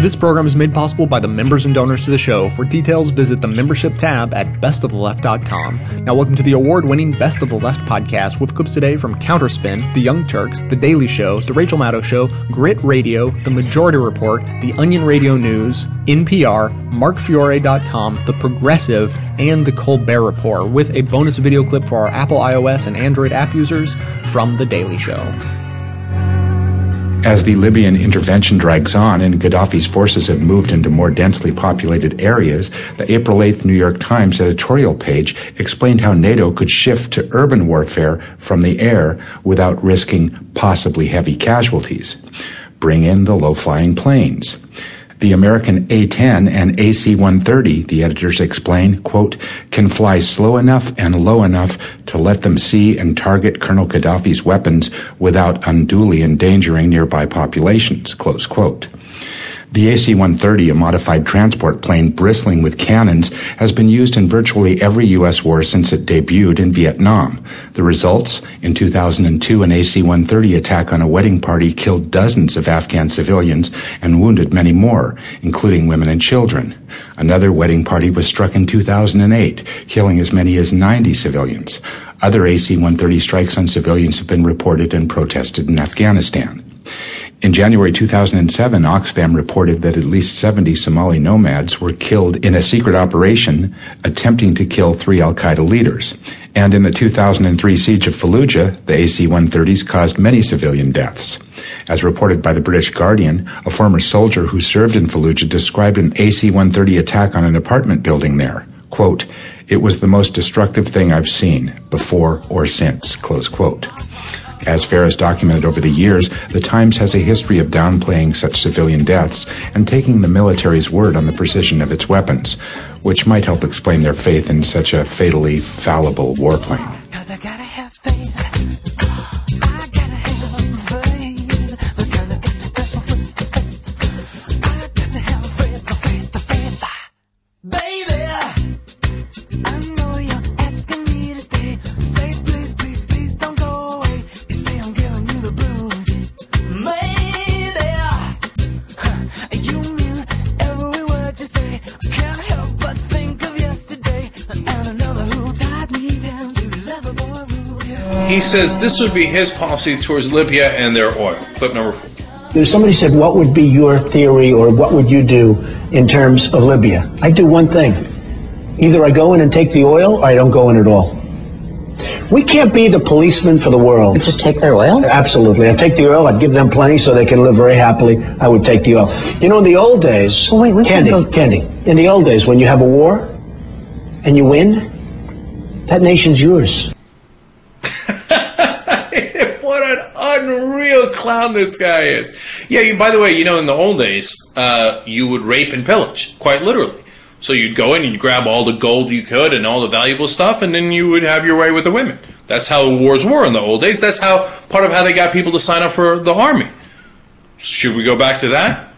This program is made possible by the members and donors to the show. For details, visit the membership tab at bestoftheleft.com. Now, welcome to the award winning Best of the Left podcast with clips today from Counterspin, The Young Turks, The Daily Show, The Rachel Maddow Show, Grit Radio, The Majority Report, The Onion Radio News, NPR, MarkFiore.com, The Progressive, and The Colbert Report, with a bonus video clip for our Apple iOS and Android app users from The Daily Show. As the Libyan intervention drags on and Gaddafi's forces have moved into more densely populated areas, the April 8th New York Times editorial page explained how NATO could shift to urban warfare from the air without risking possibly heavy casualties. Bring in the low flying planes. The American A-10 and AC-130, the editors explain, quote, can fly slow enough and low enough to let them see and target Colonel Gaddafi's weapons without unduly endangering nearby populations, close quote. The AC-130, a modified transport plane bristling with cannons, has been used in virtually every U.S. war since it debuted in Vietnam. The results? In 2002, an AC-130 attack on a wedding party killed dozens of Afghan civilians and wounded many more, including women and children. Another wedding party was struck in 2008, killing as many as 90 civilians. Other AC-130 strikes on civilians have been reported and protested in Afghanistan. In January 2007, Oxfam reported that at least 70 Somali nomads were killed in a secret operation attempting to kill three Al Qaeda leaders. And in the 2003 siege of Fallujah, the AC 130s caused many civilian deaths. As reported by the British Guardian, a former soldier who served in Fallujah described an AC 130 attack on an apartment building there. Quote, it was the most destructive thing I've seen, before or since, close quote. As Ferris documented over the years, the Times has a history of downplaying such civilian deaths and taking the military's word on the precision of its weapons, which might help explain their faith in such a fatally fallible warplane. he says this would be his policy towards Libya and their oil. Clip number four. If somebody said, What would be your theory or what would you do in terms of Libya? I do one thing. Either I go in and take the oil or I don't go in at all. We can't be the policeman for the world. You just take their oil? Absolutely. I'd take the oil, I'd give them plenty so they can live very happily. I would take the oil. You know, in the old days, well, wait, we Candy, go... Candy, in the old days, when you have a war and you win, that nation's yours. Unreal clown this guy is. Yeah, you, by the way, you know, in the old days, uh, you would rape and pillage, quite literally. So you'd go in and you'd grab all the gold you could and all the valuable stuff, and then you would have your way with the women. That's how wars were in the old days. That's how part of how they got people to sign up for the army. Should we go back to that?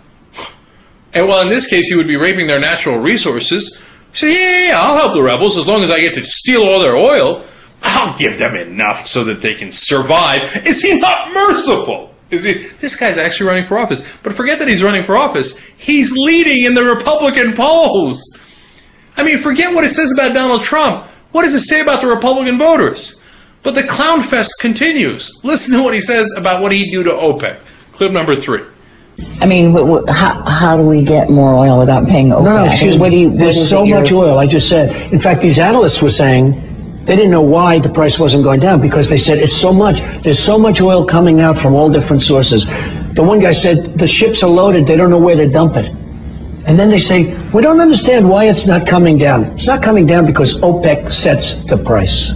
And well, in this case, he would be raping their natural resources. So yeah, yeah, yeah, I'll help the rebels as long as I get to steal all their oil. I'll give them enough so that they can survive. Is he not merciful? Is he? This guy's actually running for office. But forget that he's running for office. He's leading in the Republican polls. I mean, forget what it says about Donald Trump. What does it say about the Republican voters? But the clown fest continues. Listen to what he says about what he'd do to OPEC. Clip number three. I mean, how, how do we get more oil without paying OPEC? No, no, excuse what me. Do you, There's so much oil. I just said. In fact, these analysts were saying they didn't know why the price wasn't going down because they said it's so much. There's so much oil coming out from all different sources. The one guy said the ships are loaded. They don't know where to dump it. And then they say, we don't understand why it's not coming down. It's not coming down because OPEC sets the price.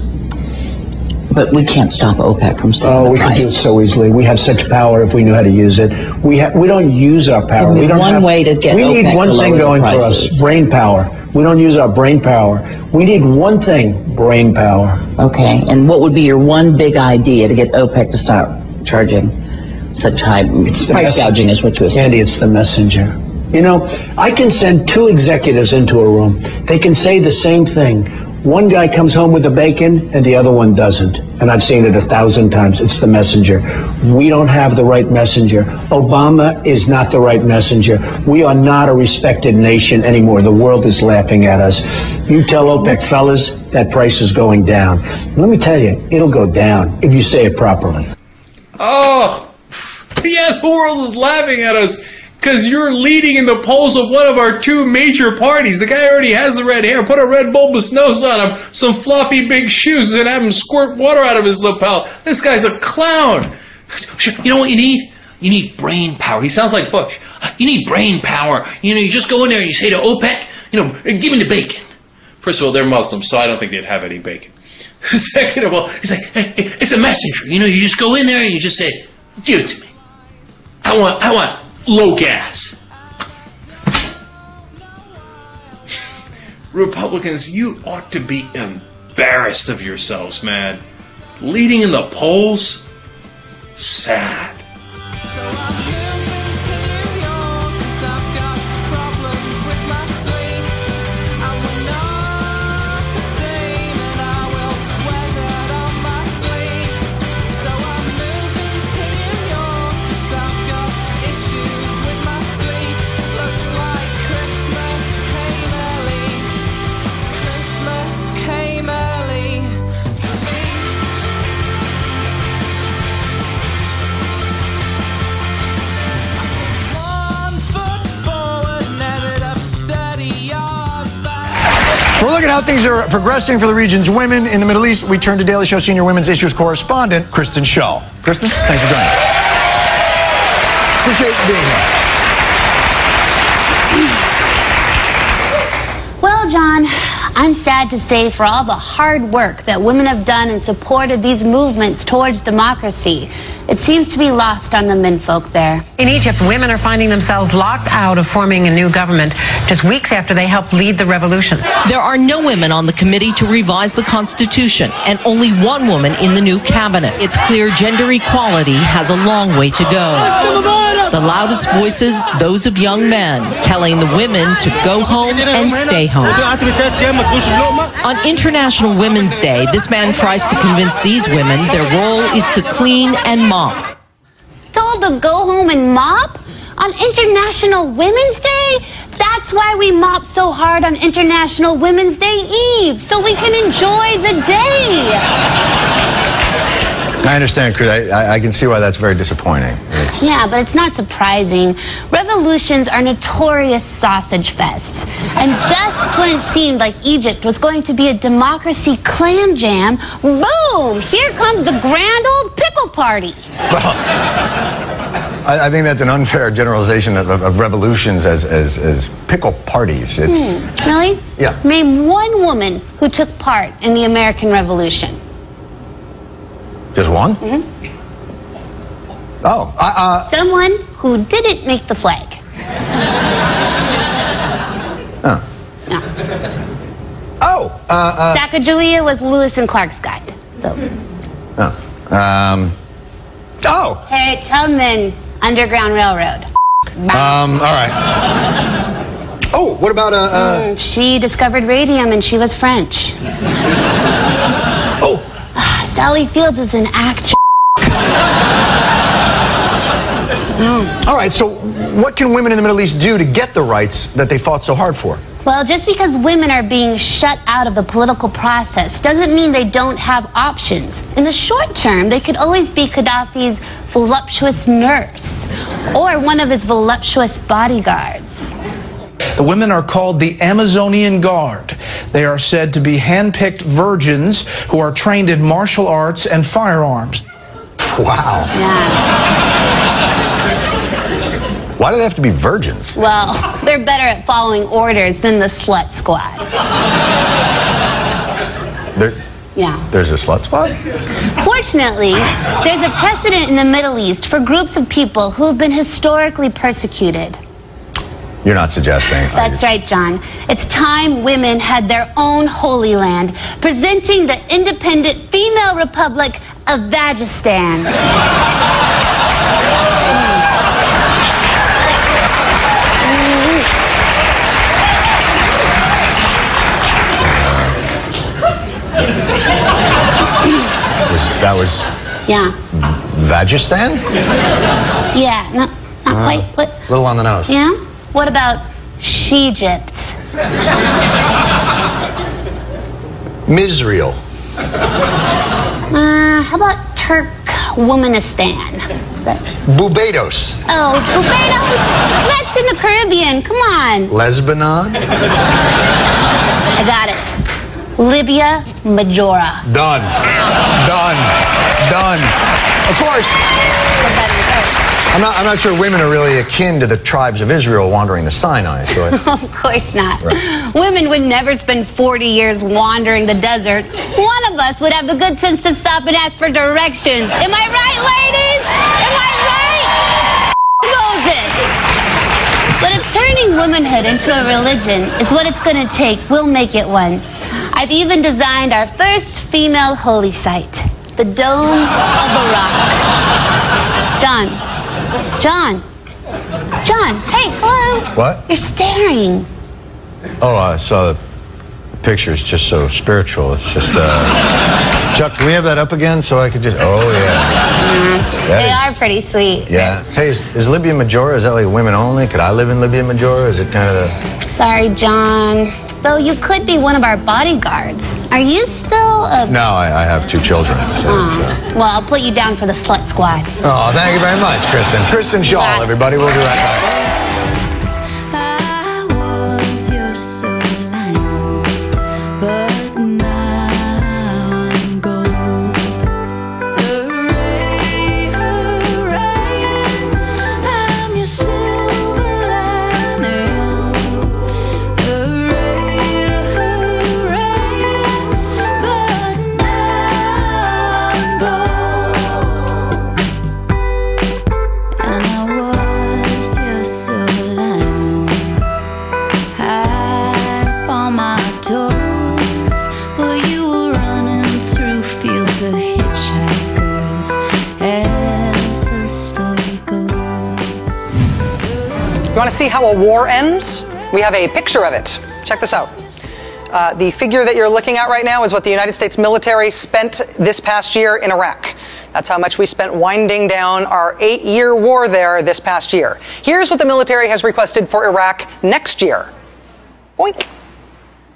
But we can't stop OPEC from setting oh, the we price. can do it so easily. We have such power if we knew how to use it. We ha- we don't use our power. We don't one have, way to get We OPEC need one thing going for us: brain power. We don't use our brain power. We need one thing: brain power. Okay, and what would be your one big idea to get OPEC to stop charging such high the price gouging? Is what you were. Andy, it's the messenger. You know, I can send two executives into a room. They can say the same thing. One guy comes home with the bacon and the other one doesn't. And I've seen it a thousand times. It's the messenger. We don't have the right messenger. Obama is not the right messenger. We are not a respected nation anymore. The world is laughing at us. You tell OPEC, fellas, that price is going down. Let me tell you, it'll go down if you say it properly. Oh, yeah, the world is laughing at us because you're leading in the polls of one of our two major parties. The guy already has the red hair. Put a red bulbous nose on him, some floppy big shoes, and have him squirt water out of his lapel. This guy's a clown. You know what you need? You need brain power. He sounds like Bush. You need brain power. You know, you just go in there and you say to OPEC, you know, give me the bacon. First of all, they're Muslims, so I don't think they'd have any bacon. Second of all, he's like, hey, it's a messenger. You know, you just go in there and you just say, give it to me. I want, I want low gas. Republicans, you ought to be embarrassed of yourselves, man. Leading in the polls? Sad. For a look at how things are progressing for the region's women in the Middle East, we turn to Daily Show senior women's issues correspondent, Kristen Schaal. Kristen, thanks for joining us. Appreciate being here. Well, John, I'm sad to say for all the hard work that women have done in support of these movements towards democracy, it seems to be lost on the menfolk there. In Egypt, women are finding themselves locked out of forming a new government just weeks after they helped lead the revolution. There are no women on the committee to revise the Constitution and only one woman in the new cabinet. It's clear gender equality has a long way to go. The loudest voices, those of young men, telling the women to go home and stay home. On International Women's Day, this man tries to convince these women their role is to clean and mop. Told to go home and mop? On International Women's Day? That's why we mop so hard on International Women's Day Eve, so we can enjoy the day. I understand, Chris. I, I, can see why that's very disappointing. It's... Yeah, but it's not surprising. Revolutions are notorious sausage fests. And just when it seemed like Egypt was going to be a democracy clam jam, boom! Here comes the grand old pickle party. Well, I, I think that's an unfair generalization of, of, of revolutions as, as, as, pickle parties. It's hmm. Really? Yeah. Name one woman who took part in the American Revolution. Just one? Mm-hmm. Oh, uh, someone who didn't make the flag. Oh. No. Oh, uh, uh, Sacagawea was Lewis and Clark's guide. So. Oh. Um. Oh. Harriet Tubman, Underground Railroad. Um. All right. Oh, what about uh? uh... Mm, she discovered radium and she was French. Sally Fields is an actress. mm. All right, so what can women in the Middle East do to get the rights that they fought so hard for? Well, just because women are being shut out of the political process doesn't mean they don't have options. In the short term, they could always be Gaddafi's voluptuous nurse or one of his voluptuous bodyguards. The women are called the Amazonian Guard. They are said to be handpicked virgins who are trained in martial arts and firearms. Wow. Yeah. Why do they have to be virgins? Well, they're better at following orders than the slut squad. There, yeah. There's a slut squad? Fortunately, there's a precedent in the Middle East for groups of people who have been historically persecuted. You're not suggesting. That's right, John. It's time women had their own holy land, presenting the independent female republic of Vagistan. Uh, that was. Yeah. Vagistan? Yeah, not, not uh, quite. What? Little on the nose. Yeah? What about She-Egypt? Misreal. Uh, how about Turkwomanistan? Barbados. Oh, Barbados? That's in the Caribbean. Come on. Lesbanon? I got it. Libya Majora. Done. Done. Done. Of course, I'm not, I'm not sure women are really akin to the tribes of Israel wandering the Sinai. So I- Of course not. Right. Women would never spend 40 years wandering the desert. One of us would have the good sense to stop and ask for directions. Am I right, ladies? Am I right? Moses. But if turning womanhood into a religion is what it's going to take, we'll make it one. I've even designed our first female holy site, the Domes of the Rock. John. John. John. Hey, hello. What? You're staring. Oh, I saw the picture. It's just so spiritual. It's just, uh... Chuck, can we have that up again so I could just... Oh, yeah. they That are pretty sweet. Yeah. Hey, is, is Libya Majora, is that like women only? Could I live in Libya Majora? Is it kind of. Sorry, John. Though you could be one of our bodyguards. Are you still a. No, I, I have two children. So uh... Well, I'll put you down for the slut squad. Oh, thank you very much, Kristen. Kristen Schaal, everybody. We'll be right back. See how a war ends? We have a picture of it. Check this out. Uh, the figure that you're looking at right now is what the United States military spent this past year in Iraq. That's how much we spent winding down our eight year war there this past year. Here's what the military has requested for Iraq next year. Boink.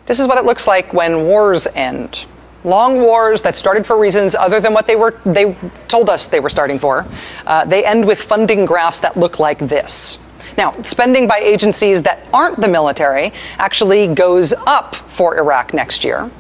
This is what it looks like when wars end. Long wars that started for reasons other than what they were they told us they were starting for. Uh, they end with funding graphs that look like this. Now, spending by agencies that aren't the military actually goes up for Iraq next year.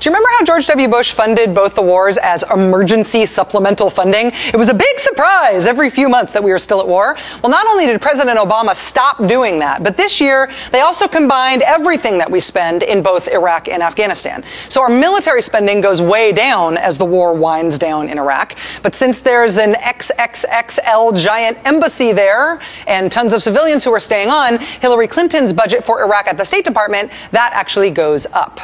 Do you remember how George W. Bush funded both the wars as emergency supplemental funding? It was a big surprise every few months that we were still at war. Well, not only did President Obama stop doing that, but this year they also combined everything that we spend in both Iraq and Afghanistan. So our military spending goes way down as the war winds down in Iraq. But since there's an XXXL giant embassy there and tons of civilians who are staying on, Hillary Clinton's budget for Iraq at the State Department, that actually goes up.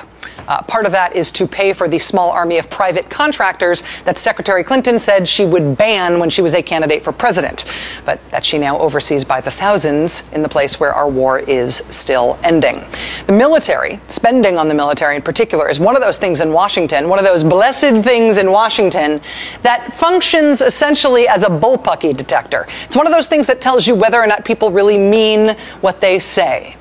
Uh, part of that is to pay for the small army of private contractors that Secretary Clinton said she would ban when she was a candidate for president, but that she now oversees by the thousands in the place where our war is still ending. The military, spending on the military in particular, is one of those things in Washington, one of those blessed things in Washington that functions essentially as a bullpucky detector. It's one of those things that tells you whether or not people really mean what they say.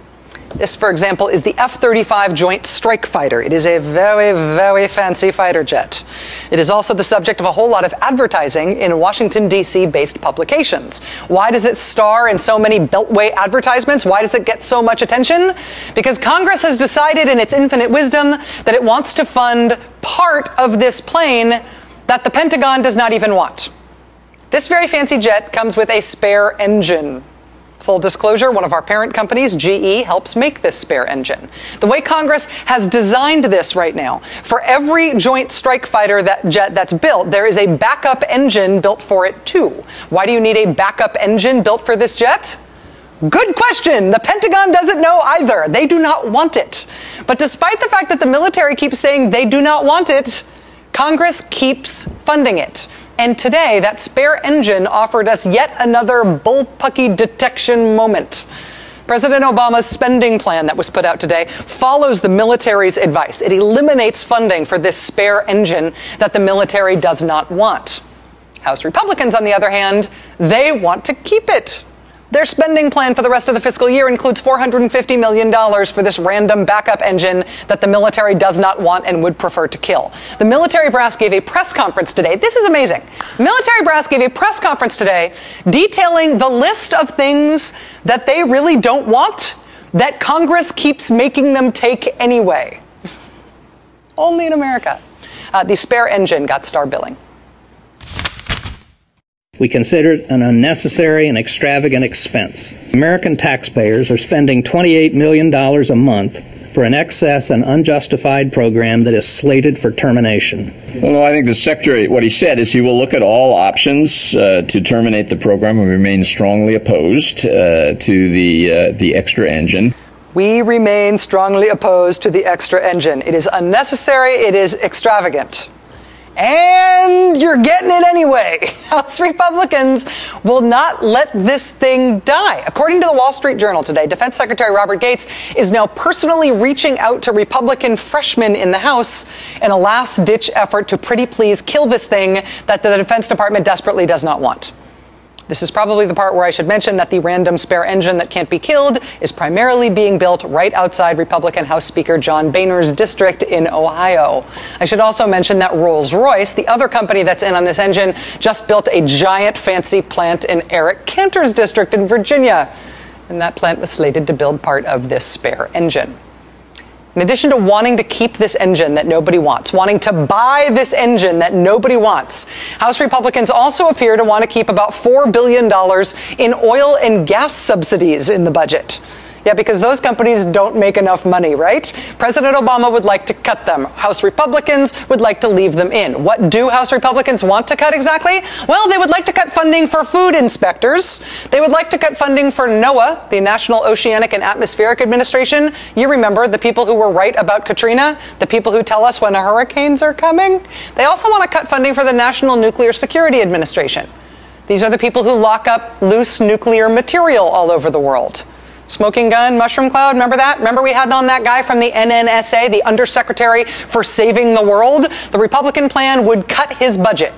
This, for example, is the F 35 Joint Strike Fighter. It is a very, very fancy fighter jet. It is also the subject of a whole lot of advertising in Washington, D.C. based publications. Why does it star in so many Beltway advertisements? Why does it get so much attention? Because Congress has decided in its infinite wisdom that it wants to fund part of this plane that the Pentagon does not even want. This very fancy jet comes with a spare engine. Full disclosure, one of our parent companies, GE, helps make this spare engine. The way Congress has designed this right now, for every joint strike fighter that jet that's built, there is a backup engine built for it too. Why do you need a backup engine built for this jet? Good question. The Pentagon doesn't know either. They do not want it. But despite the fact that the military keeps saying they do not want it, Congress keeps funding it. And today, that spare engine offered us yet another bullpucky detection moment. President Obama's spending plan that was put out today follows the military's advice. It eliminates funding for this spare engine that the military does not want. House Republicans, on the other hand, they want to keep it. Their spending plan for the rest of the fiscal year includes $450 million for this random backup engine that the military does not want and would prefer to kill. The military brass gave a press conference today. This is amazing. Military brass gave a press conference today detailing the list of things that they really don't want that Congress keeps making them take anyway. Only in America. Uh, the spare engine got star billing. We consider it an unnecessary and extravagant expense. American taxpayers are spending $28 million a month for an excess and unjustified program that is slated for termination. Well, no, I think the Secretary, what he said is he will look at all options uh, to terminate the program and remain strongly opposed uh, to the, uh, the extra engine. We remain strongly opposed to the extra engine. It is unnecessary, it is extravagant. And you're getting it anyway. House Republicans will not let this thing die. According to the Wall Street Journal today, Defense Secretary Robert Gates is now personally reaching out to Republican freshmen in the House in a last ditch effort to pretty please kill this thing that the Defense Department desperately does not want. This is probably the part where I should mention that the random spare engine that can't be killed is primarily being built right outside Republican House Speaker John Boehner's district in Ohio. I should also mention that Rolls Royce, the other company that's in on this engine, just built a giant fancy plant in Eric Cantor's district in Virginia. And that plant was slated to build part of this spare engine. In addition to wanting to keep this engine that nobody wants, wanting to buy this engine that nobody wants, House Republicans also appear to want to keep about $4 billion in oil and gas subsidies in the budget. Yeah, because those companies don't make enough money, right? President Obama would like to cut them. House Republicans would like to leave them in. What do House Republicans want to cut exactly? Well, they would like to cut funding for food inspectors. They would like to cut funding for NOAA, the National Oceanic and Atmospheric Administration. You remember the people who were right about Katrina, the people who tell us when hurricanes are coming. They also want to cut funding for the National Nuclear Security Administration. These are the people who lock up loose nuclear material all over the world. Smoking gun, mushroom cloud, remember that? Remember we had on that guy from the NNSA, the Undersecretary for Saving the World? The Republican plan would cut his budget.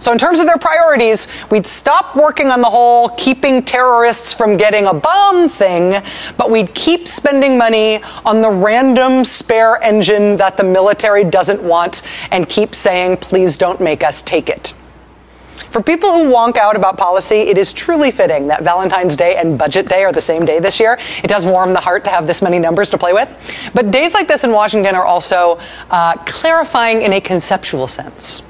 So, in terms of their priorities, we'd stop working on the whole keeping terrorists from getting a bomb thing, but we'd keep spending money on the random spare engine that the military doesn't want and keep saying, please don't make us take it. For people who wonk out about policy, it is truly fitting that Valentine's Day and Budget Day are the same day this year. It does warm the heart to have this many numbers to play with. But days like this in Washington are also uh, clarifying in a conceptual sense.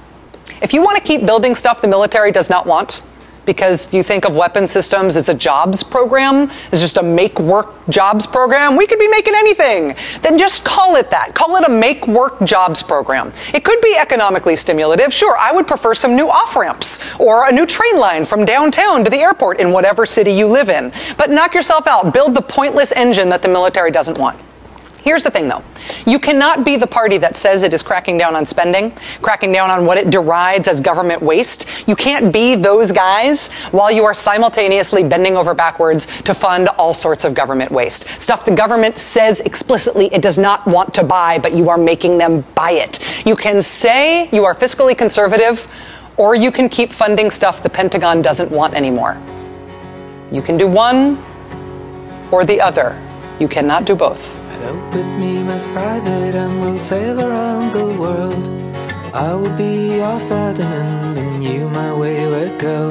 If you want to keep building stuff the military does not want, because you think of weapon systems as a jobs program, as just a make work jobs program, we could be making anything. Then just call it that. Call it a make work jobs program. It could be economically stimulative. Sure, I would prefer some new off ramps or a new train line from downtown to the airport in whatever city you live in. But knock yourself out. Build the pointless engine that the military doesn't want. Here's the thing though. You cannot be the party that says it is cracking down on spending, cracking down on what it derides as government waste. You can't be those guys while you are simultaneously bending over backwards to fund all sorts of government waste. Stuff the government says explicitly it does not want to buy, but you are making them buy it. You can say you are fiscally conservative, or you can keep funding stuff the Pentagon doesn't want anymore. You can do one or the other. You cannot do both. Out with me, my private, and we'll sail around the world. I will be your Ferdinand, and you my wayward girl.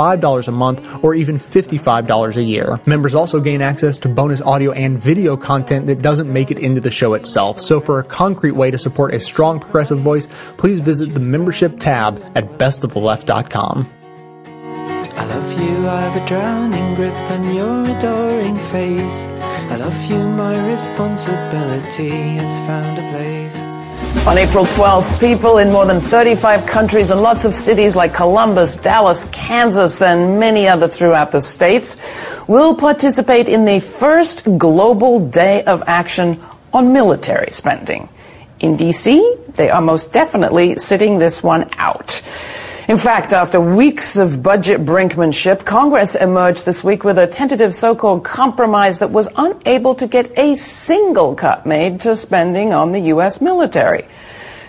a month or even $55 a year. Members also gain access to bonus audio and video content that doesn't make it into the show itself. So for a concrete way to support a strong progressive voice, please visit the membership tab at bestoftheleft.com. I love you, I have a drowning grip on your adoring face. I love you, my responsibility has found a place. On April 12th, people in more than 35 countries and lots of cities like Columbus, Dallas, Kansas, and many other throughout the states will participate in the first global day of action on military spending. In D.C., they are most definitely sitting this one out. In fact, after weeks of budget brinkmanship, Congress emerged this week with a tentative so-called compromise that was unable to get a single cut made to spending on the U.S. military.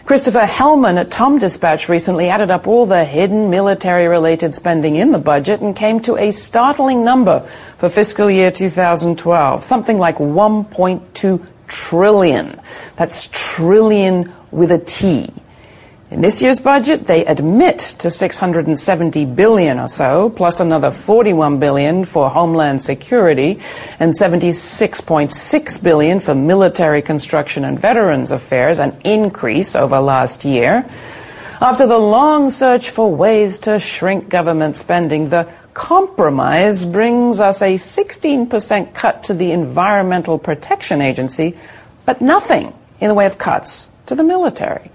Christopher Hellman at Tom Dispatch recently added up all the hidden military related spending in the budget and came to a startling number for fiscal year 2012, something like 1.2 trillion. That's trillion with a T. In this year's budget, they admit to 670 billion or so, plus another 41 billion for homeland security and 76.6 billion for military construction and veterans affairs, an increase over last year. After the long search for ways to shrink government spending, the compromise brings us a 16% cut to the Environmental Protection Agency, but nothing in the way of cuts to the military.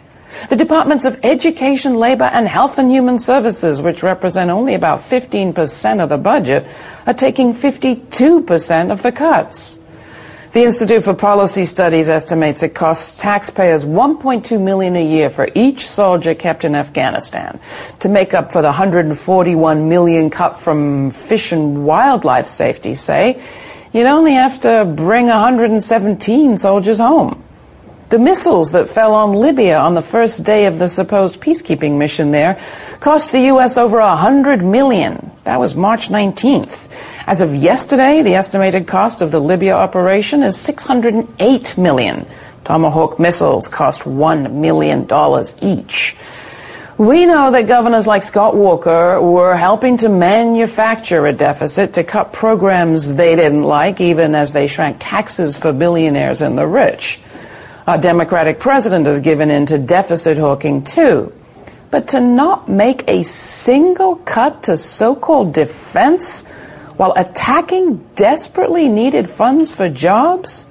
The departments of Education, Labor, and Health and Human Services, which represent only about 15% of the budget, are taking 52% of the cuts. The Institute for Policy Studies estimates it costs taxpayers 1.2 million a year for each soldier kept in Afghanistan. To make up for the 141 million cut from fish and wildlife safety, say, you'd only have to bring 117 soldiers home. The missiles that fell on Libya on the first day of the supposed peacekeeping mission there cost the U.S. over a hundred million. That was March 19th. As of yesterday, the estimated cost of the Libya operation is 608 million. Tomahawk missiles cost $1 million each. We know that governors like Scott Walker were helping to manufacture a deficit to cut programs they didn't like, even as they shrank taxes for billionaires and the rich. Our Democratic president has given in to deficit hawking too. But to not make a single cut to so-called defense while attacking desperately needed funds for jobs?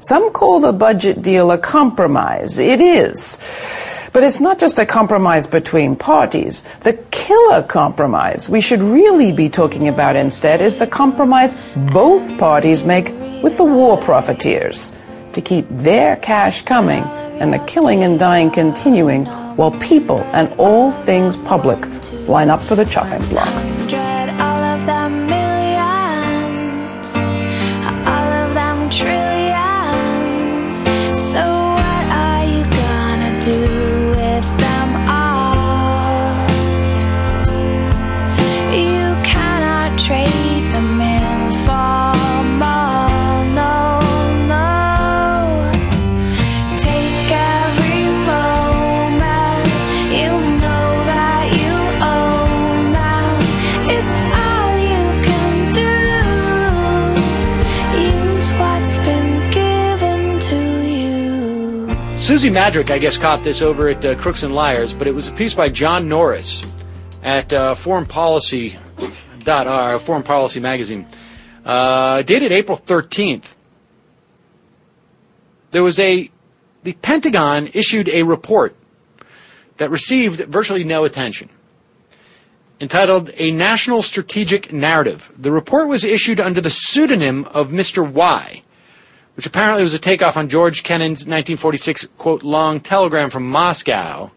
Some call the budget deal a compromise. It is. But it's not just a compromise between parties. The killer compromise we should really be talking about instead is the compromise both parties make with the war profiteers to keep their cash coming and the killing and dying continuing while people and all things public line up for the chopping block. Susie Madrak, I guess, caught this over at uh, Crooks and Liars, but it was a piece by John Norris at uh, Foreign Policy dot uh, Foreign Policy magazine, uh, dated April thirteenth. There was a the Pentagon issued a report that received virtually no attention. Entitled A National Strategic Narrative. The report was issued under the pseudonym of Mr. Y, which apparently was a takeoff on George Kennan's 1946, quote, long telegram from Moscow,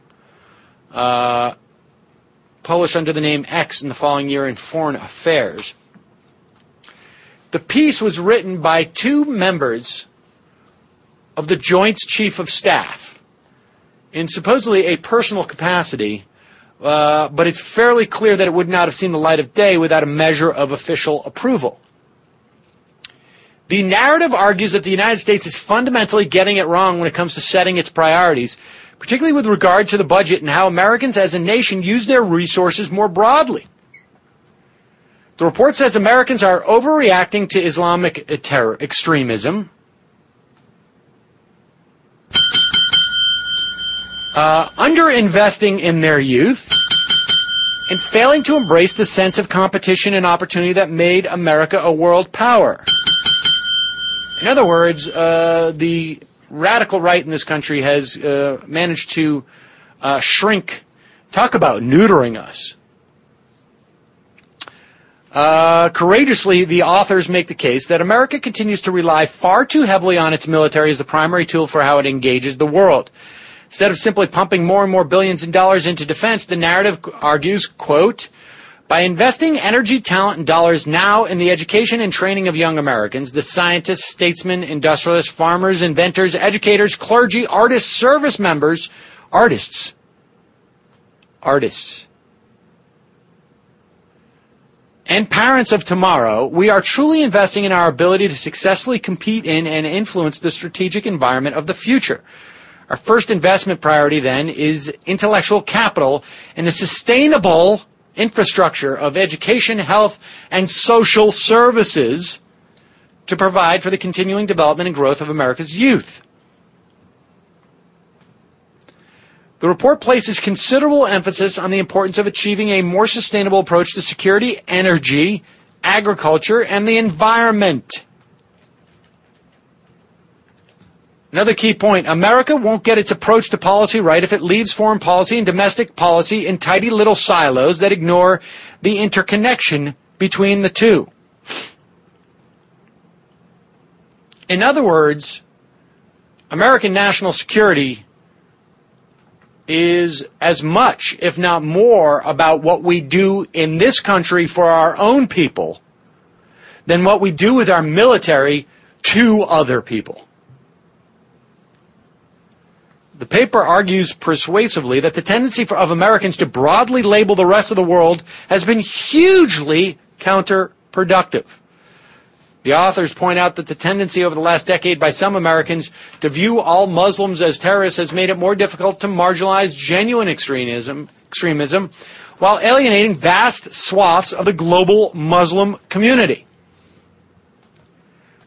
uh, published under the name X in the following year in Foreign Affairs. The piece was written by two members of the Joint's Chief of Staff in supposedly a personal capacity, uh, but it's fairly clear that it would not have seen the light of day without a measure of official approval. The narrative argues that the United States is fundamentally getting it wrong when it comes to setting its priorities, particularly with regard to the budget and how Americans as a nation use their resources more broadly. The report says Americans are overreacting to Islamic terror extremism. Uh, underinvesting in their youth and failing to embrace the sense of competition and opportunity that made America a world power. In other words, uh, the radical right in this country has uh, managed to uh, shrink. Talk about neutering us. Uh, courageously, the authors make the case that America continues to rely far too heavily on its military as the primary tool for how it engages the world. Instead of simply pumping more and more billions in dollars into defense, the narrative argues, quote, by investing energy, talent, and dollars now in the education and training of young Americans, the scientists, statesmen, industrialists, farmers, inventors, educators, clergy, artists, service members, artists, artists, and parents of tomorrow, we are truly investing in our ability to successfully compete in and influence the strategic environment of the future. Our first investment priority then is intellectual capital and the sustainable infrastructure of education, health, and social services to provide for the continuing development and growth of America's youth. The report places considerable emphasis on the importance of achieving a more sustainable approach to security, energy, agriculture, and the environment. Another key point America won't get its approach to policy right if it leaves foreign policy and domestic policy in tidy little silos that ignore the interconnection between the two. In other words, American national security is as much, if not more, about what we do in this country for our own people than what we do with our military to other people. The paper argues persuasively that the tendency for, of Americans to broadly label the rest of the world has been hugely counterproductive. The authors point out that the tendency over the last decade by some Americans to view all Muslims as terrorists has made it more difficult to marginalize genuine extremism, extremism while alienating vast swaths of the global Muslim community.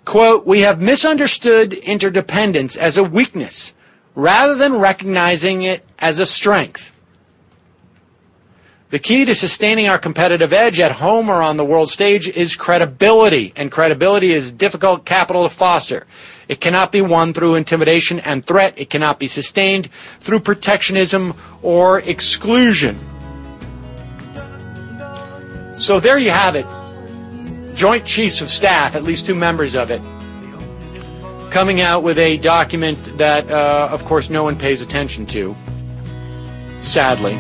Quote, we have misunderstood interdependence as a weakness rather than recognizing it as a strength. The key to sustaining our competitive edge at home or on the world stage is credibility, and credibility is difficult capital to foster. It cannot be won through intimidation and threat. It cannot be sustained through protectionism or exclusion. So there you have it. Joint Chiefs of Staff, at least two members of it, coming out with a document that, uh, of course, no one pays attention to. Sadly.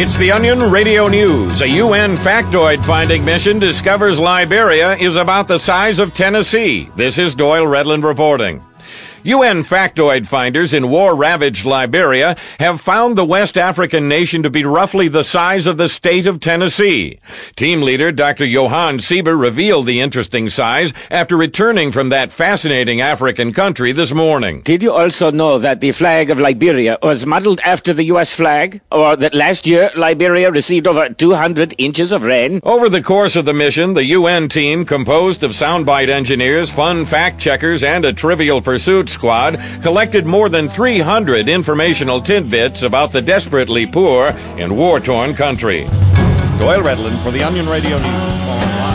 It's the Onion Radio News. A UN factoid finding mission discovers Liberia is about the size of Tennessee. This is Doyle Redland reporting. UN factoid finders in war ravaged Liberia have found the West African nation to be roughly the size of the state of Tennessee. Team leader Dr. Johan Sieber revealed the interesting size after returning from that fascinating African country this morning. Did you also know that the flag of Liberia was modeled after the U.S. flag? Or that last year Liberia received over 200 inches of rain? Over the course of the mission, the UN team, composed of soundbite engineers, fun fact checkers, and a trivial pursuit squad, collected more than 300 informational tidbits about the desperately poor and war torn country. Doyle Redland for the Onion Radio News.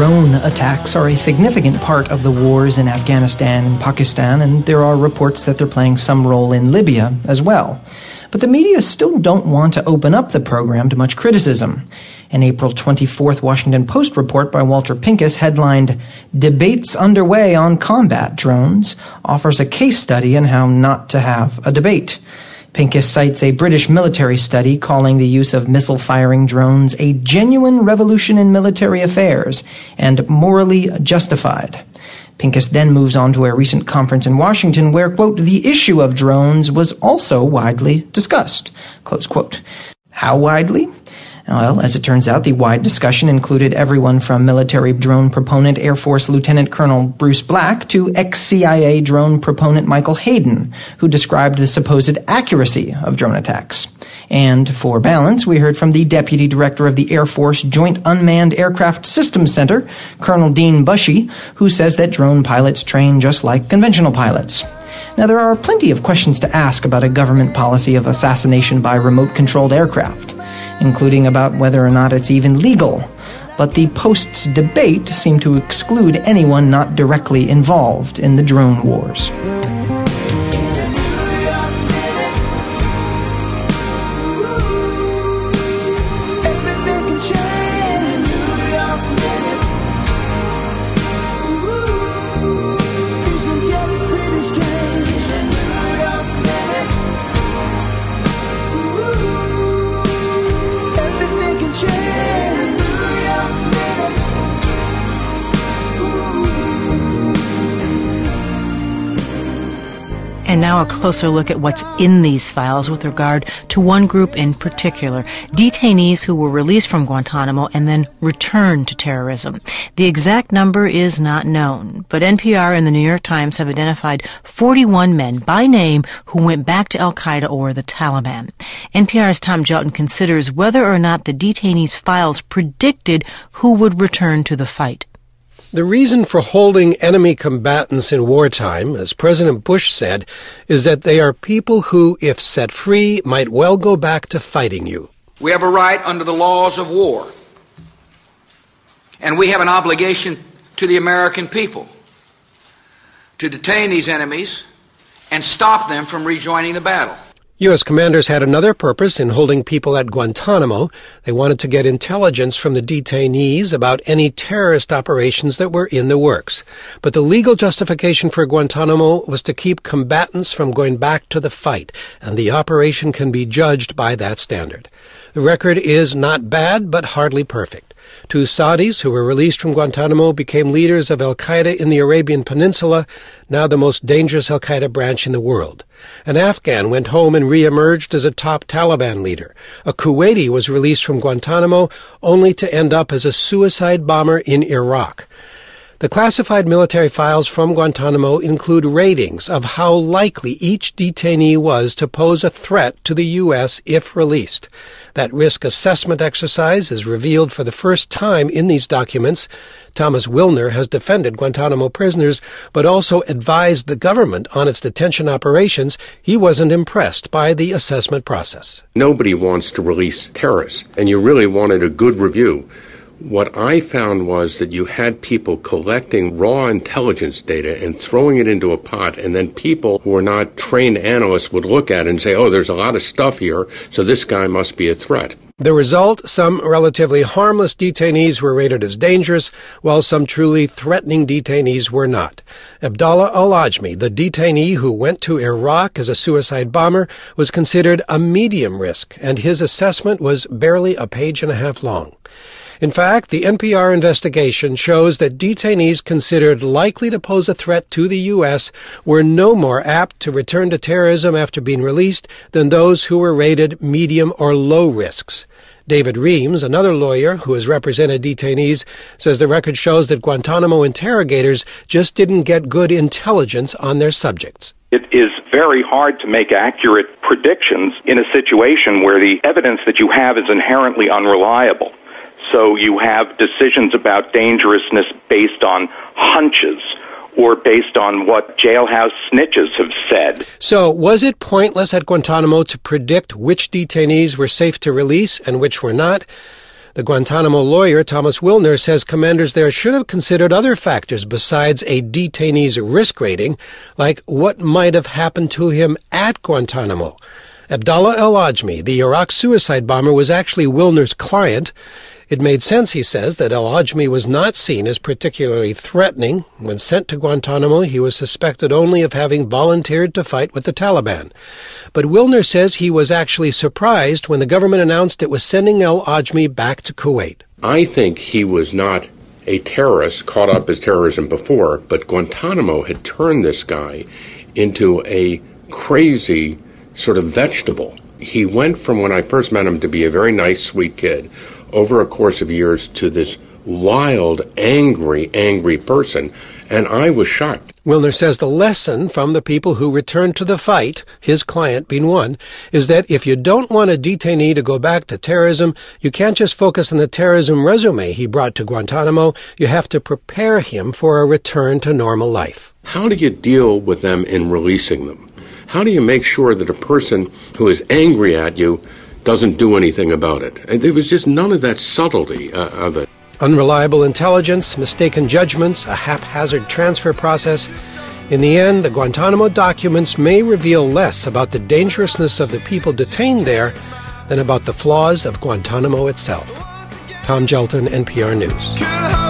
Drone attacks are a significant part of the wars in Afghanistan and Pakistan, and there are reports that they're playing some role in Libya as well. But the media still don't want to open up the program to much criticism. An April 24th Washington Post report by Walter Pincus headlined Debates Underway on Combat Drones offers a case study in how not to have a debate. Pincus cites a British military study calling the use of missile firing drones a genuine revolution in military affairs and morally justified. Pincus then moves on to a recent conference in Washington where, quote, the issue of drones was also widely discussed, close quote. How widely? Well, as it turns out, the wide discussion included everyone from military drone proponent Air Force Lieutenant Colonel Bruce Black to ex-CIA drone proponent Michael Hayden, who described the supposed accuracy of drone attacks. And for balance, we heard from the Deputy Director of the Air Force Joint Unmanned Aircraft Systems Center, Colonel Dean Bushy, who says that drone pilots train just like conventional pilots. Now, there are plenty of questions to ask about a government policy of assassination by remote controlled aircraft, including about whether or not it's even legal. But the Post's debate seemed to exclude anyone not directly involved in the drone wars. Now a closer look at what's in these files with regard to one group in particular detainees who were released from Guantanamo and then returned to terrorism. The exact number is not known, but NPR and the New York Times have identified 41 men by name who went back to Al Qaeda or the Taliban. NPR's Tom Gjelten considers whether or not the detainees' files predicted who would return to the fight. The reason for holding enemy combatants in wartime, as President Bush said, is that they are people who, if set free, might well go back to fighting you. We have a right under the laws of war. And we have an obligation to the American people to detain these enemies and stop them from rejoining the battle. U.S. commanders had another purpose in holding people at Guantanamo. They wanted to get intelligence from the detainees about any terrorist operations that were in the works. But the legal justification for Guantanamo was to keep combatants from going back to the fight, and the operation can be judged by that standard. The record is not bad, but hardly perfect. Two Saudis who were released from Guantanamo became leaders of Al Qaeda in the Arabian Peninsula, now the most dangerous Al Qaeda branch in the world. An Afghan went home and re-emerged as a top Taliban leader. A Kuwaiti was released from Guantanamo only to end up as a suicide bomber in Iraq. The classified military files from Guantanamo include ratings of how likely each detainee was to pose a threat to the U.S. if released. That risk assessment exercise is revealed for the first time in these documents. Thomas Wilner has defended Guantanamo prisoners, but also advised the government on its detention operations. He wasn't impressed by the assessment process. Nobody wants to release terrorists, and you really wanted a good review. What I found was that you had people collecting raw intelligence data and throwing it into a pot, and then people who are not trained analysts would look at it and say, oh, there's a lot of stuff here, so this guy must be a threat. The result, some relatively harmless detainees were rated as dangerous, while some truly threatening detainees were not. Abdallah al-Ajmi, the detainee who went to Iraq as a suicide bomber, was considered a medium risk, and his assessment was barely a page and a half long. In fact, the NPR investigation shows that detainees considered likely to pose a threat to the U.S. were no more apt to return to terrorism after being released than those who were rated medium or low risks. David Remes, another lawyer who has represented detainees, says the record shows that Guantanamo interrogators just didn't get good intelligence on their subjects. It is very hard to make accurate predictions in a situation where the evidence that you have is inherently unreliable. So you have decisions about dangerousness based on hunches or based on what jailhouse snitches have said. So, was it pointless at Guantanamo to predict which detainees were safe to release and which were not? The Guantanamo lawyer, Thomas Wilner, says commanders there should have considered other factors besides a detainee's risk rating, like what might have happened to him at Guantanamo. Abdallah El Ajmi, the Iraq suicide bomber, was actually Wilner's client. It made sense, he says, that El Ajmi was not seen as particularly threatening. When sent to Guantanamo, he was suspected only of having volunteered to fight with the Taliban. But Wilner says he was actually surprised when the government announced it was sending El Ajmi back to Kuwait. I think he was not a terrorist caught up as terrorism before, but Guantanamo had turned this guy into a crazy sort of vegetable. He went from when I first met him to be a very nice, sweet kid over a course of years to this wild, angry, angry person, and I was shocked. Wilner says the lesson from the people who returned to the fight, his client being one, is that if you don't want a detainee to go back to terrorism, you can't just focus on the terrorism resume he brought to Guantanamo. You have to prepare him for a return to normal life. How do you deal with them in releasing them? How do you make sure that a person who is angry at you doesn't do anything about it? And there was just none of that subtlety uh, of it. Unreliable intelligence, mistaken judgments, a haphazard transfer process. In the end, the Guantanamo documents may reveal less about the dangerousness of the people detained there than about the flaws of Guantanamo itself. Tom Gjelten, NPR News.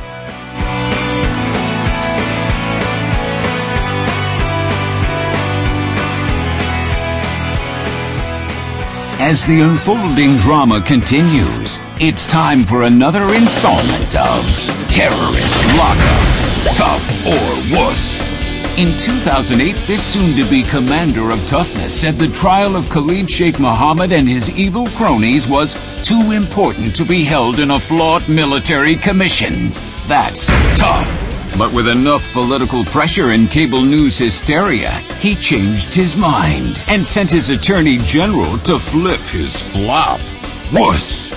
As the unfolding drama continues, it's time for another installment of Terrorist Lockup. Tough or Wuss. In 2008, this soon to be commander of toughness said the trial of Khalid Sheikh Mohammed and his evil cronies was too important to be held in a flawed military commission. That's tough. But with enough political pressure and cable news hysteria, he changed his mind and sent his attorney general to flip his flop. Wuss.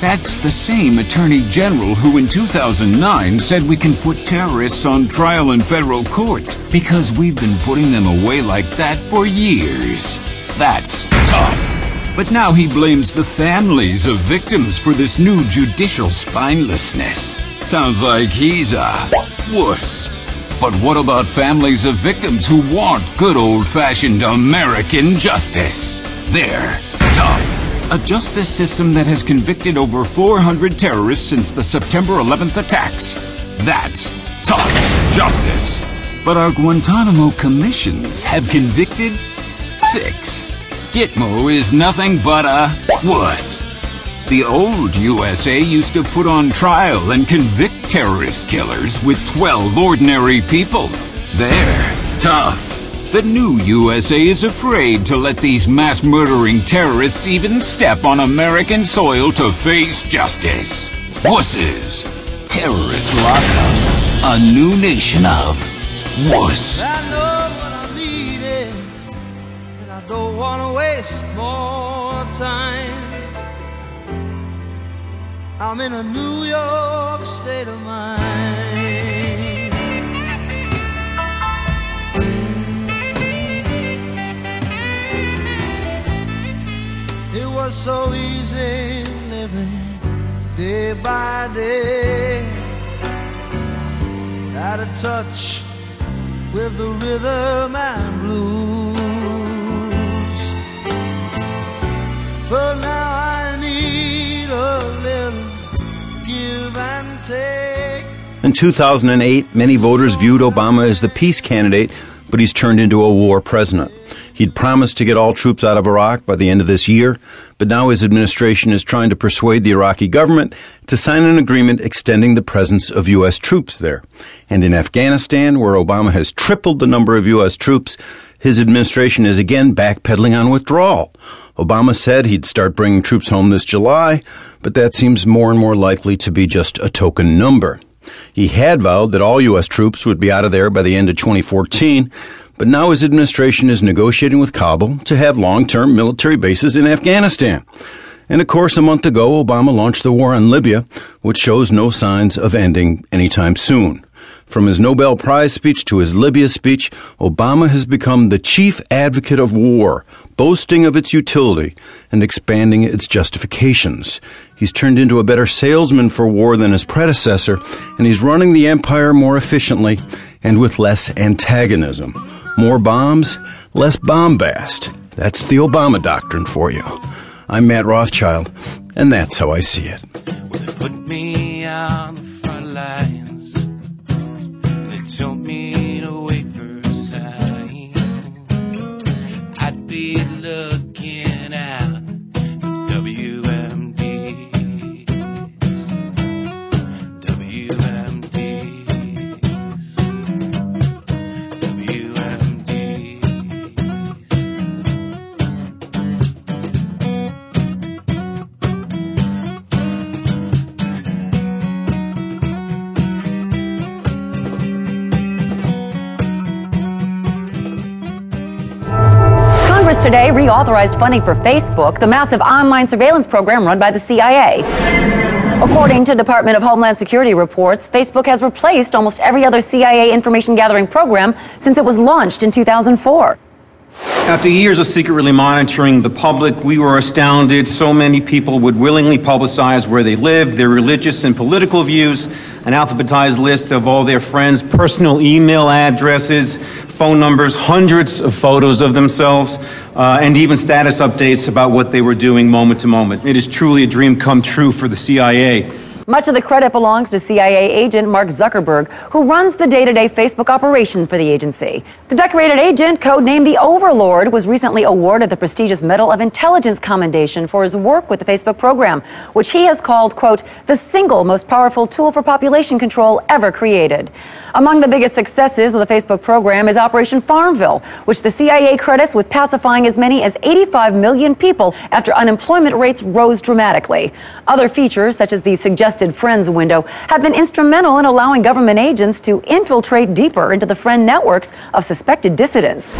That's the same attorney general who in 2009 said we can put terrorists on trial in federal courts because we've been putting them away like that for years. That's tough. But now he blames the families of victims for this new judicial spinelessness. Sounds like he's a wuss. But what about families of victims who want good old fashioned American justice? They're tough. A justice system that has convicted over 400 terrorists since the September 11th attacks. That's tough justice. But our Guantanamo commissions have convicted six. Gitmo is nothing but a wuss. The old USA used to put on trial and convict terrorist killers with 12 ordinary people. They're tough. The new USA is afraid to let these mass murdering terrorists even step on American soil to face justice. Wusses. Terrorist lockup. A new nation of wuss. I don't want to waste more time. I'm in a New York state of mind. It was so easy living day by day, out of touch with the rhythm and blues. But now I In 2008, many voters viewed Obama as the peace candidate, but he's turned into a war president. He'd promised to get all troops out of Iraq by the end of this year, but now his administration is trying to persuade the Iraqi government to sign an agreement extending the presence of U.S. troops there. And in Afghanistan, where Obama has tripled the number of U.S. troops, his administration is again backpedaling on withdrawal. Obama said he'd start bringing troops home this July, but that seems more and more likely to be just a token number. He had vowed that all U.S. troops would be out of there by the end of 2014, but now his administration is negotiating with Kabul to have long-term military bases in Afghanistan. And of course, a month ago, Obama launched the war on Libya, which shows no signs of ending anytime soon. From his Nobel Prize speech to his Libya speech, Obama has become the chief advocate of war, boasting of its utility and expanding its justifications. He's turned into a better salesman for war than his predecessor, and he's running the empire more efficiently and with less antagonism. More bombs, less bombast. That's the Obama doctrine for you. I'm Matt Rothschild, and that's how I see it. Today reauthorized funding for Facebook, the massive online surveillance program run by the CIA. According to Department of Homeland Security reports, Facebook has replaced almost every other CIA information gathering program since it was launched in 2004. After years of secretly monitoring the public, we were astounded so many people would willingly publicize where they live, their religious and political views, an alphabetized list of all their friends' personal email addresses, phone numbers, hundreds of photos of themselves, uh, and even status updates about what they were doing moment to moment. It is truly a dream come true for the CIA. Much of the credit belongs to CIA agent Mark Zuckerberg, who runs the day to day Facebook operation for the agency. The decorated agent, codenamed the Overlord, was recently awarded the prestigious Medal of Intelligence Commendation for his work with the Facebook program, which he has called, quote, the single most powerful tool for population control ever created. Among the biggest successes of the Facebook program is Operation Farmville, which the CIA credits with pacifying as many as 85 million people after unemployment rates rose dramatically. Other features, such as the suggested Friends window, have been instrumental in allowing government agents to infiltrate deeper into the friend networks of suspected dissidents.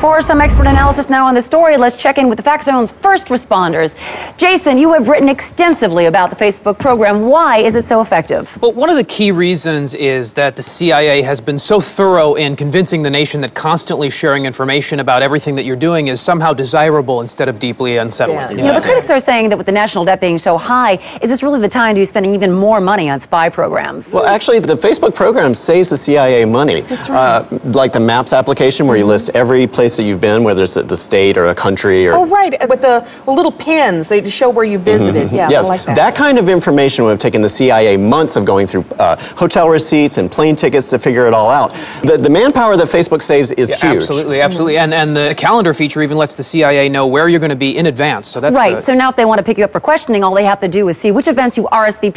For some expert analysis now on the story, let's check in with the Fact Zone's first responders. Jason, you have written extensively about the Facebook program. Why is it so effective? Well, one of the key reasons is that the CIA has been so thorough in convincing the nation that constantly sharing information about everything that you're doing is somehow desirable instead of deeply unsettling. Yeah, You know, the critics are saying that with the national debt being so high, is this really the time to be spending even more money on spy programs? Well, actually, the Facebook program saves the CIA money. That's right. Uh, like the Maps application, where you list every place that you've been, whether it's the state or a country or. Oh, right. With the little pins, they show where you visited. Yeah, yes, I like that. kind of information would have taken the CIA months of going through uh, hotel receipts and plane tickets to figure it all out. The, the manpower that Facebook saves is Yeah, huge. Absolutely, absolutely. And, and the calendar feature even lets the CIA know where you're going to be in advance. So that's right. uh, so now, if they want to pick you up for questioning, all they have to do is see which events you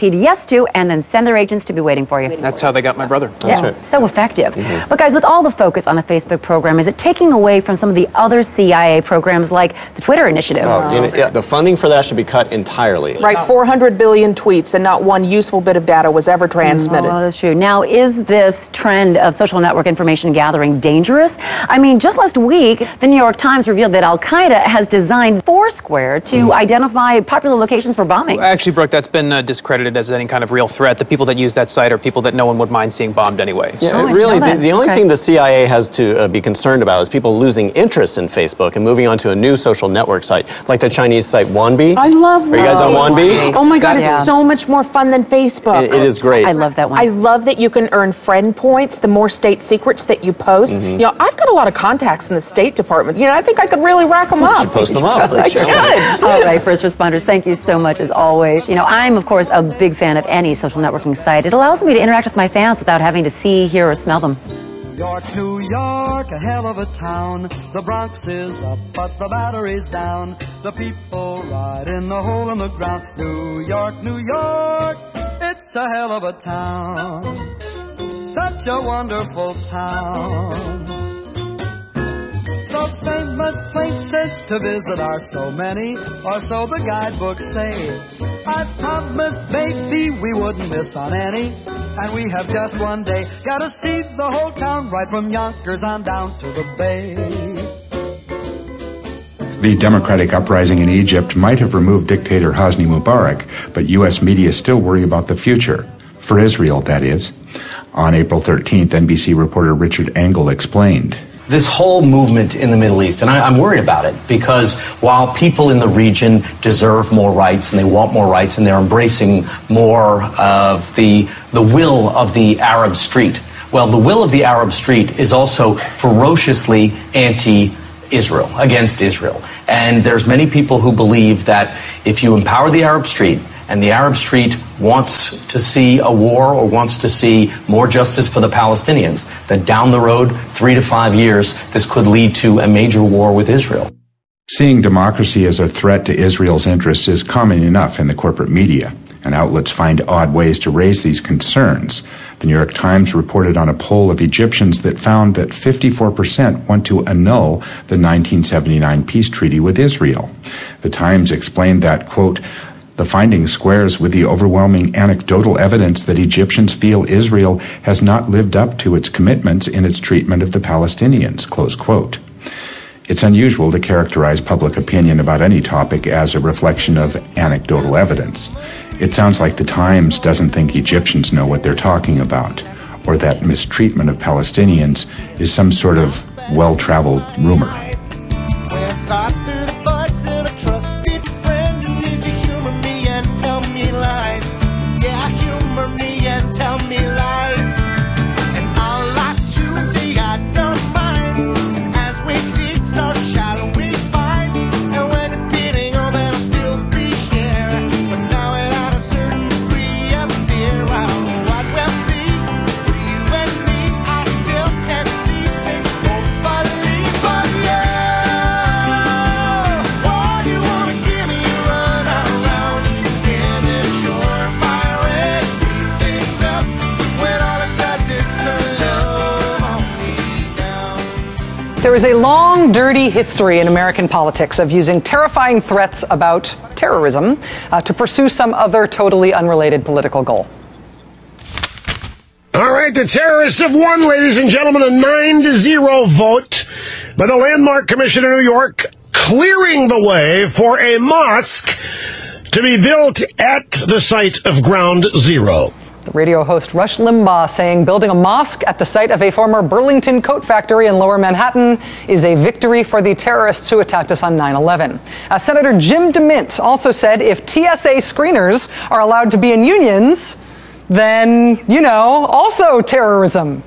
RSVP'd yes to, and then send their agents to be waiting for you. that's how they got my brother. yeah, so effective. But guys, with all the focus on the Facebook program, is it taking away from some of the other CIA programs like the Twitter initiative? Oh, you know, yeah, the funding for that should be cut entirely. Right, 400 billion tweets, and not one useful bit of data was ever transmitted. Oh, that's true. Now, is this trend of social network information gathering dangerous? I mean, just last week, the New York Times revealed that Al Qaeda has designed Foursquare to Mm-hmm. identify popular locations for bombing. Actually, Brooke, that's been uh, discredited as any kind of real threat. The people that use that site are people that no one would mind seeing bombed anyway. Yeah, So- really, the, the only thing the CIA has to uh, be concerned about is people losing interest in Facebook and moving on to a new social network site, like the Chinese site Wanbi. I love Wanbi. Are you guys on Wanbi? Oh my God, Yeah. it's so much more fun than Facebook. It- it is great. I love that one. I love that you can earn friend points the more state secrets that you post. Mhm. You know, I've got a lot of contacts in the State Department. You know, I think I could really rack them up. You post them up. I should. All right, first responders, thank you so much as always. You know, I'm, of course, a big fan of any social networking site. It allows me to interact with my fans without having to see, hear, or smell them. York, New York, a hell of a town. The Bronx is up, but the battery's down. The people ride in the hole in the ground. New York, New York, it's a hell of a town. Such a wonderful town. The famous places to visit are so many, or so the guidebooks say. I promised baby we wouldn't miss on any, and we have just one day. Gotta see the whole town right from Yonkers on down to the bay. The democratic uprising in Egypt might have removed dictator Hosni Mubarak, but U.S. media still worry about the future. For Israel, that is. On April 13th, NBC reporter Richard Engel explained. This whole movement in the Middle East, and I, I'm worried about it because while people in the region deserve more rights and they want more rights and they're embracing more of the, the will of the Arab street, well, the will of the Arab street is also ferociously anti Israel, against Israel. And there's many people who believe that if you empower the Arab street, and the Arab street wants to see a war or wants to see more justice for the Palestinians, that down the road, three to five years, this could lead to a major war with Israel. Seeing democracy as a threat to Israel's interests is common enough in the corporate media, and outlets find odd ways to raise these concerns. The New York Times reported on a poll of Egyptians that found that 54% want to annul the 1979 peace treaty with Israel. The Times explained that, quote, the finding squares with the overwhelming anecdotal evidence that Egyptians feel Israel has not lived up to its commitments in its treatment of the Palestinians, close quote. It's unusual to characterize public opinion about any topic as a reflection of anecdotal evidence. It sounds like the Times doesn't think Egyptians know what they're talking about, or that mistreatment of Palestinians is some sort of well traveled rumor. Down. There is a long, dirty history in American politics of using terrifying threats about terrorism uh, to pursue some other totally unrelated political goal. All right, the terrorists have won, ladies and gentlemen, a 9 to 0 vote by the Landmark Commission of New York, clearing the way for a mosque to be built at the site of Ground Zero. The radio host Rush Limbaugh saying building a mosque at the site of a former Burlington coat factory in lower Manhattan is a victory for the terrorists who attacked us on 9 11. Uh, Senator Jim DeMint also said if TSA screeners are allowed to be in unions, then, you know, also terrorism.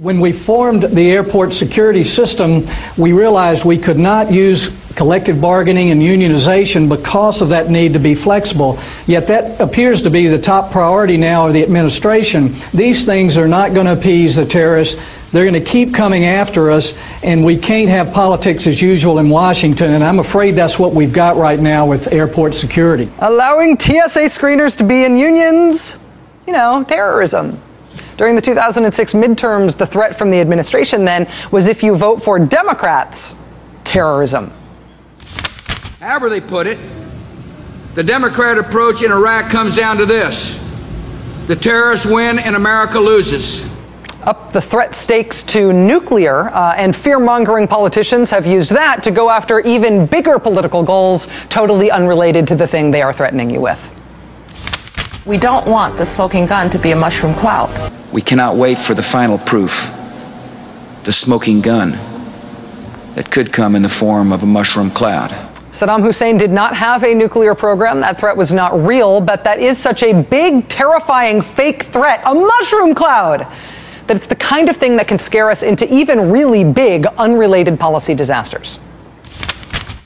When we formed the airport security system, we realized we could not use collective bargaining and unionization because of that need to be flexible. Yet that appears to be the top priority now of the administration. These things are not going to appease the terrorists. They're going to keep coming after us, and we can't have politics as usual in Washington. And I'm afraid that's what we've got right now with airport security. Allowing TSA screeners to be in unions, you know, terrorism. During the 2006 midterms, the threat from the administration then was if you vote for Democrats, terrorism. However, they put it, the Democrat approach in Iraq comes down to this the terrorists win and America loses. Up the threat stakes to nuclear, uh, and fear mongering politicians have used that to go after even bigger political goals, totally unrelated to the thing they are threatening you with. We don't want the smoking gun to be a mushroom cloud. We cannot wait for the final proof the smoking gun that could come in the form of a mushroom cloud. Saddam Hussein did not have a nuclear program. That threat was not real, but that is such a big, terrifying fake threat, a mushroom cloud, that it's the kind of thing that can scare us into even really big, unrelated policy disasters.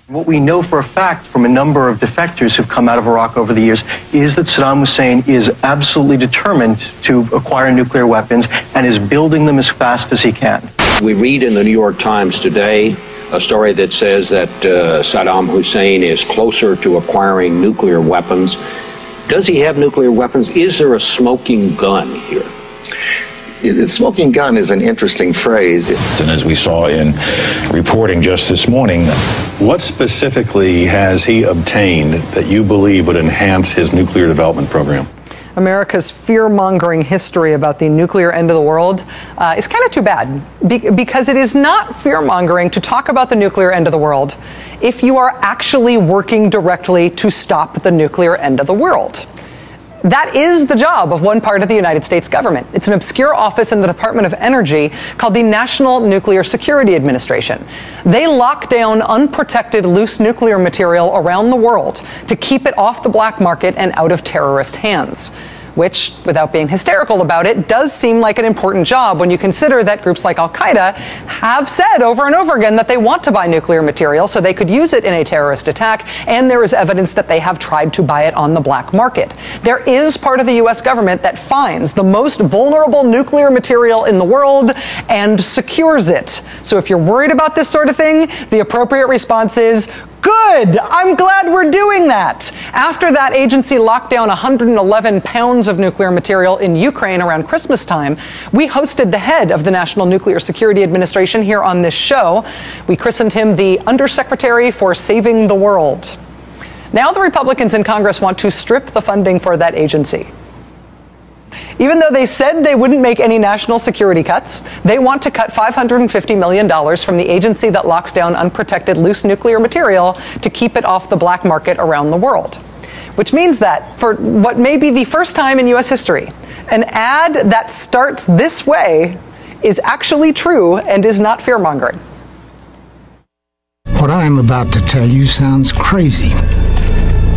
What we know for a fact from a number of defectors who've come out of Iraq over the years is that Saddam Hussein is absolutely determined to acquire nuclear weapons and is building them as fast as he can. We read in the New York Times today a story that says that uh, Saddam Hussein is closer to acquiring nuclear weapons. Does he have nuclear weapons? Is there a smoking gun here? The smoking gun is an interesting phrase. And as we saw in reporting just this morning, what specifically has he obtained that you believe would enhance his nuclear development program? America's fear mongering history about the nuclear end of the world uh, is kind of too bad be- because it is not fear mongering to talk about the nuclear end of the world if you are actually working directly to stop the nuclear end of the world. That is the job of one part of the United States government. It's an obscure office in the Department of Energy called the National Nuclear Security Administration. They lock down unprotected loose nuclear material around the world to keep it off the black market and out of terrorist hands which, without being hysterical about it, does seem like an important job when you consider that groups like Al Qaeda have said over and over again that they want to buy nuclear material so they could use it in a terrorist attack, and there is evidence that they have tried to buy it on the black market. There is part of the U.S. government that finds the most vulnerable nuclear material in the world and secures it. So if you're worried about this sort of thing, the appropriate response is Good. I'm glad we're doing that. After that agency locked down 111 pounds of nuclear material in Ukraine around Christmas time, we hosted the head of the National Nuclear Security Administration here on this show. We christened him the Undersecretary for Saving the World. Now the Republicans in Congress want to strip the funding for that agency. Even though they said they wouldn't make any national security cuts, they want to cut $550 million from the agency that locks down unprotected loose nuclear material to keep it off the black market around the world. Which means that, for what may be the first time in U.S. history, an ad that starts this way is actually true and is not fear mongering. What I am about to tell you sounds crazy,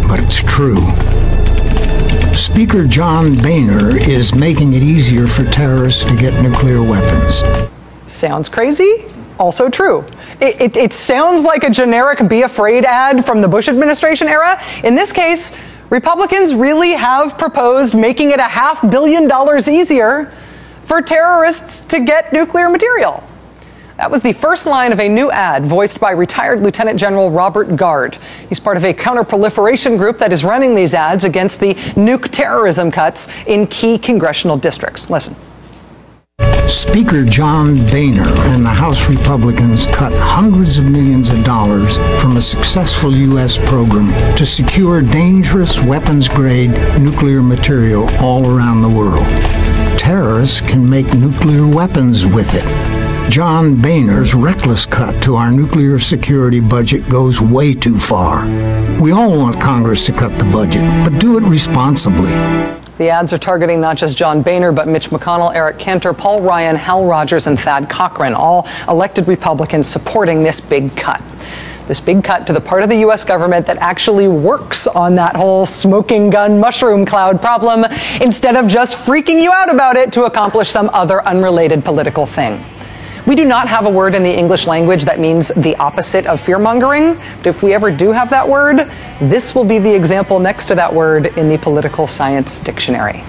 but it's true. Speaker John Boehner is making it easier for terrorists to get nuclear weapons. Sounds crazy? Also true. It, it, it, sounds like a generic be afraid ad from the Bush administration era. In this case, Republicans really have proposed making it a half billion dollars easier for terrorists to get nuclear material. That was the first line of a new ad voiced by retired Lieutenant General Robert Gard. He's part of a counterproliferation group that is running these ads against the nuke terrorism cuts in key congressional districts. Listen. Speaker John Boehner and the House Republicans cut hundreds of millions of dollars from a successful U.S. program to secure dangerous weapons grade nuclear material all around the world. Terrorists can make nuclear weapons with it. John Boehner's reckless cut to our nuclear security budget goes way too far. We all want Congress to cut the budget, but do it responsibly. The ads are targeting not just John Boehner, but Mitch McConnell, Eric Cantor, Paul Ryan, Hal Rogers, and Thad Cochran, all elected Republicans supporting this big cut. This big cut to the part of the U.S. government that actually works on that whole smoking gun mushroom cloud problem instead of just freaking you out about it to accomplish some other unrelated political thing. We do not have a word in the English language that means the opposite of fear mongering. But if we ever do have that word, this will be the example next to that word in the political science dictionary.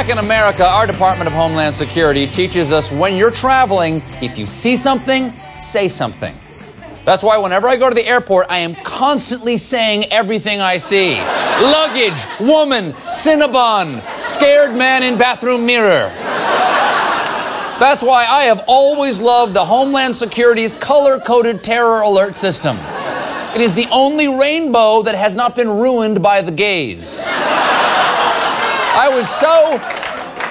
Back in America, our Department of Homeland Security teaches us when you're traveling, if you see something, say something. That's why whenever I go to the airport, I am constantly saying everything I see. Luggage, woman, Cinnabon, scared man in bathroom mirror. That's why I have always loved the Homeland Security's color coded terror alert system. It is the only rainbow that has not been ruined by the gays. I was so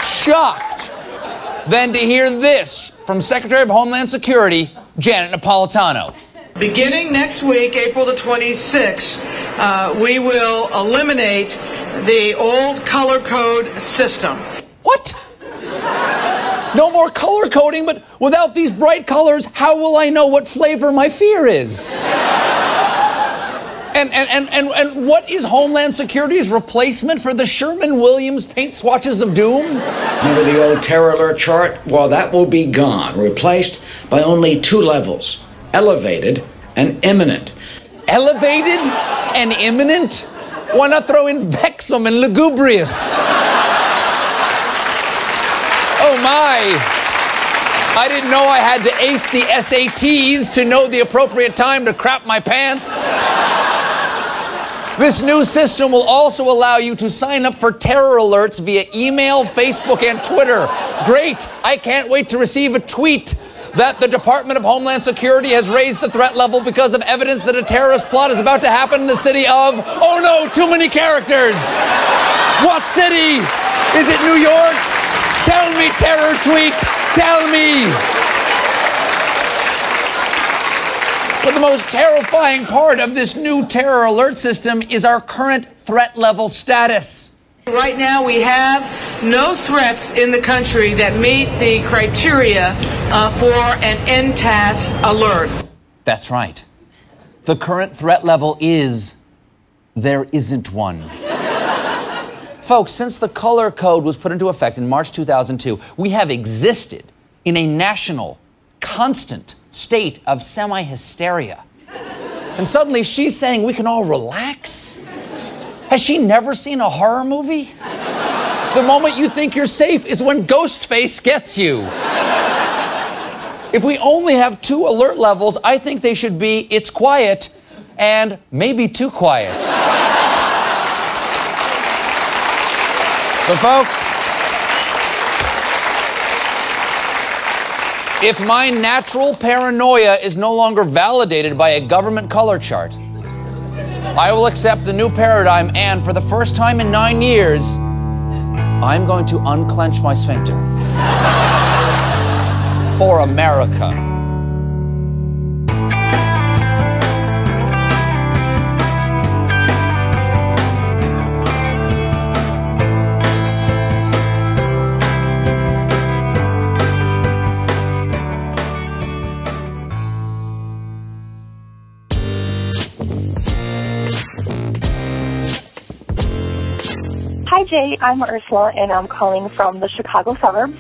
shocked then to hear this from Secretary of Homeland Security, Janet Napolitano. Beginning next week, April the 26th, uh, we will eliminate the old color code system. What? No more color coding, but without these bright colors, how will I know what flavor my fear is? And, and, and, and, and what is Homeland Security's replacement for the Sherwin-Williams paint swatches of doom? Remember the old terror alert chart? Well, that will be gone, replaced by only two levels elevated and imminent. Elevated and imminent? Why not throw in vexum and lugubrious? Oh my! I didn't know I had to ace the SATs to know the appropriate time to crap my pants. This new system will also allow you to sign up for terror alerts via email, Facebook, and Twitter. Great! I can't wait to receive a tweet that the Department of Homeland Security has raised the threat level because of evidence that a terrorist plot is about to happen in the city of, oh no, too many characters! What city? Is it New York? Tell me, terror tweet! Tell me! But the most terrifying part of this new terror alert system is our current threat level status. Right now, we have no threats in the country that meet the criteria uh, for an NTAS alert. That's right. The current threat level is there isn't one. Folks, since the color code was put into effect in March 2002, we have existed in a national, constant state of semi hysteria. And suddenly she's saying we can all relax? Has she never seen a horror movie? The moment you think you're safe is when Ghostface gets you. If we only have two alert levels, I think they should be it's quiet and maybe too quiet. But, folks, if my natural paranoia is no longer validated by a government color chart, I will accept the new paradigm and, for the first time in nine years, I'm going to unclench my sphincter. For America. Hi, Jay. I'm Ursula, and I'm calling from the Chicago suburbs.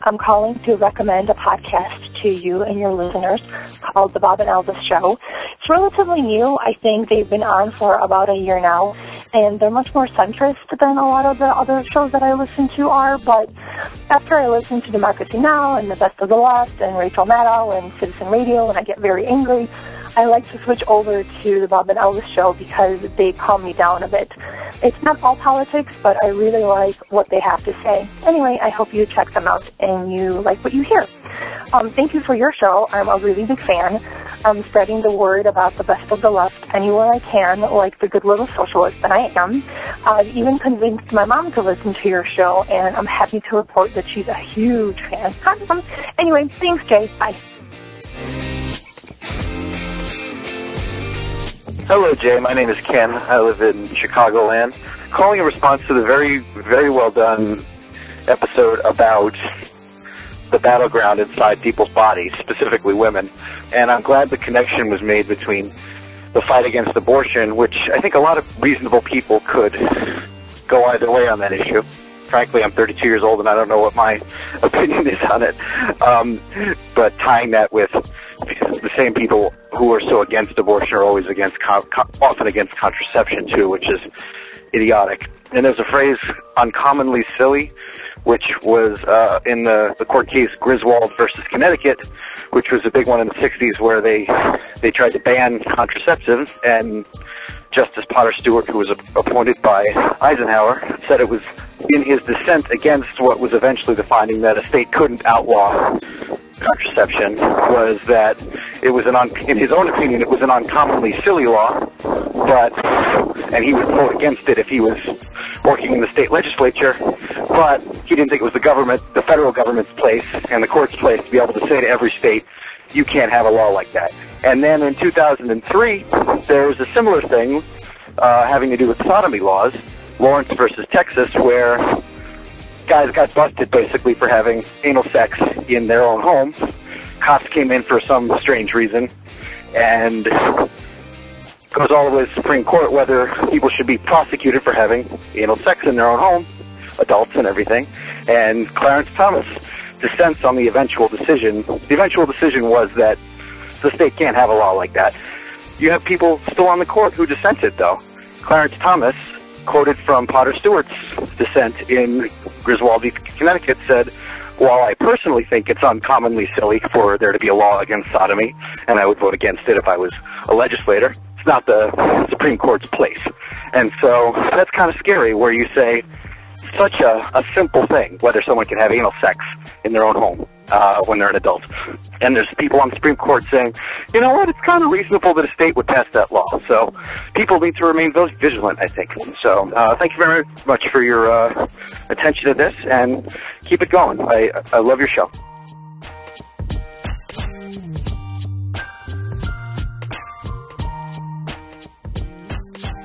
I'm calling to recommend a podcast to you and your listeners called The Bob and Elvis Show. It's relatively new. I think they've been on for about a year now, and they're much more centrist than a lot of the other shows that I listen to are. But after I listen to Democracy Now! and The Best of the Left and Rachel Maddow and Citizen Radio, and I get very angry, I like to switch over to the Bob and Elvis show because they calm me down a bit. It's not all politics, but I really like what they have to say. Anyway, I hope you check them out and you like what you hear. Um, thank you for your show. I'm a really big fan. I'm spreading the word about the best of the left anywhere I can, like the good little socialist that I am. I've even convinced my mom to listen to your show, and I'm happy to report that she's a huge fan. Anyway, thanks, Jay. Bye. Hello, Jay. My name is Ken. I live in Chicagoland. Calling in response to the very, very well done episode about the battleground inside people's bodies, specifically women. And I'm glad the connection was made between the fight against abortion, which I think a lot of reasonable people could go either way on that issue. Frankly, I'm 32 years old and I don't know what my opinion is on it. Um, but tying that with the same people who are so against abortion are always against, con- often against contraception too, which is idiotic. And there's a phrase, uncommonly silly, which was uh, in the, the court case Griswold versus Connecticut, which was a big one in the 60s where they they tried to ban contraception, and Justice Potter Stewart, who was appointed by Eisenhower, said it was in his dissent against what was eventually the finding that a state couldn't outlaw contraception was that it was an, un- in his own opinion, it was an uncommonly silly law, but, and he would vote against it if he was working in the state legislature, but he didn't think it was the government, the federal government's place and the court's place to be able to say to every state, you can't have a law like that. And then in 2003, there was a similar thing uh, having to do with sodomy laws, Lawrence versus Texas, where guys got busted basically for having anal sex in their own home. Cops came in for some strange reason, and goes all the way to the Supreme Court whether people should be prosecuted for having anal sex in their own home, adults and everything. And Clarence Thomas dissents on the eventual decision. The eventual decision was that the state can't have a law like that. You have people still on the court who dissented, though. Clarence Thomas, quoted from Potter Stewart's dissent in Griswold v. Connecticut, said, while I personally think it's uncommonly silly for there to be a law against sodomy, and I would vote against it if I was a legislator, it's not the Supreme Court's place. And so that's kind of scary where you say such a, a simple thing, whether someone can have anal sex in their own home uh, when they're an adult. And there's people on the Supreme Court saying, you know what, it's kind of reasonable that a state would pass that law. So people need to remain those vigilant, I think. So uh, thank you very much for your uh, attention to this, and keep it going. I, I love your show.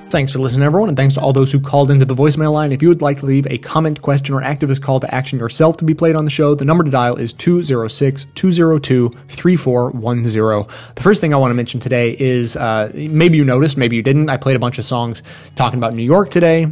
Thanks for listening, everyone, and thanks to all those who called into the voicemail line. If you would like to leave a comment, question, or activist call to action yourself to be played on the show, the number to dial is 206 202 3410. The first thing I want to mention today is uh, maybe you noticed, maybe you didn't. I played a bunch of songs talking about New York today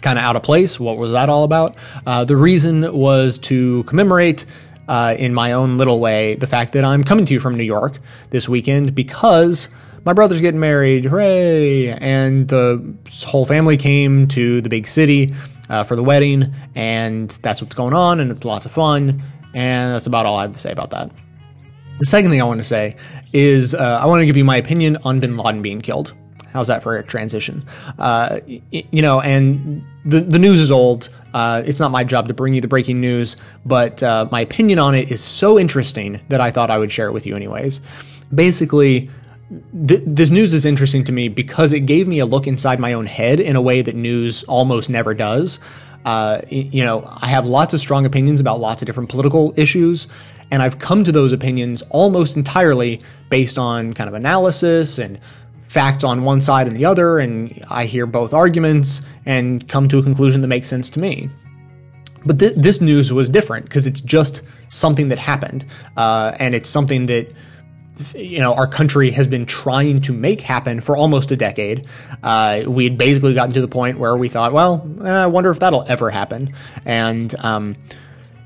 kind of out of place. What was that all about? Uh, the reason was to commemorate. Uh, in my own little way, the fact that I'm coming to you from New York this weekend because my brother's getting married, hooray! And the whole family came to the big city uh, for the wedding, and that's what's going on, and it's lots of fun, and that's about all I have to say about that. The second thing I want to say is uh, I want to give you my opinion on bin Laden being killed. How's that for a transition? Uh, you know, and the the news is old. Uh, it's not my job to bring you the breaking news, but uh, my opinion on it is so interesting that I thought I would share it with you anyways. Basically, th- this news is interesting to me because it gave me a look inside my own head in a way that news almost never does. Uh, you know, I have lots of strong opinions about lots of different political issues, and I've come to those opinions almost entirely based on kind of analysis and facts on one side and the other, and I hear both arguments and come to a conclusion that makes sense to me. But th- this news was different because it's just something that happened, uh, and it's something that you know our country has been trying to make happen for almost a decade. Uh, we had basically gotten to the point where we thought, well, eh, I wonder if that'll ever happen, and um,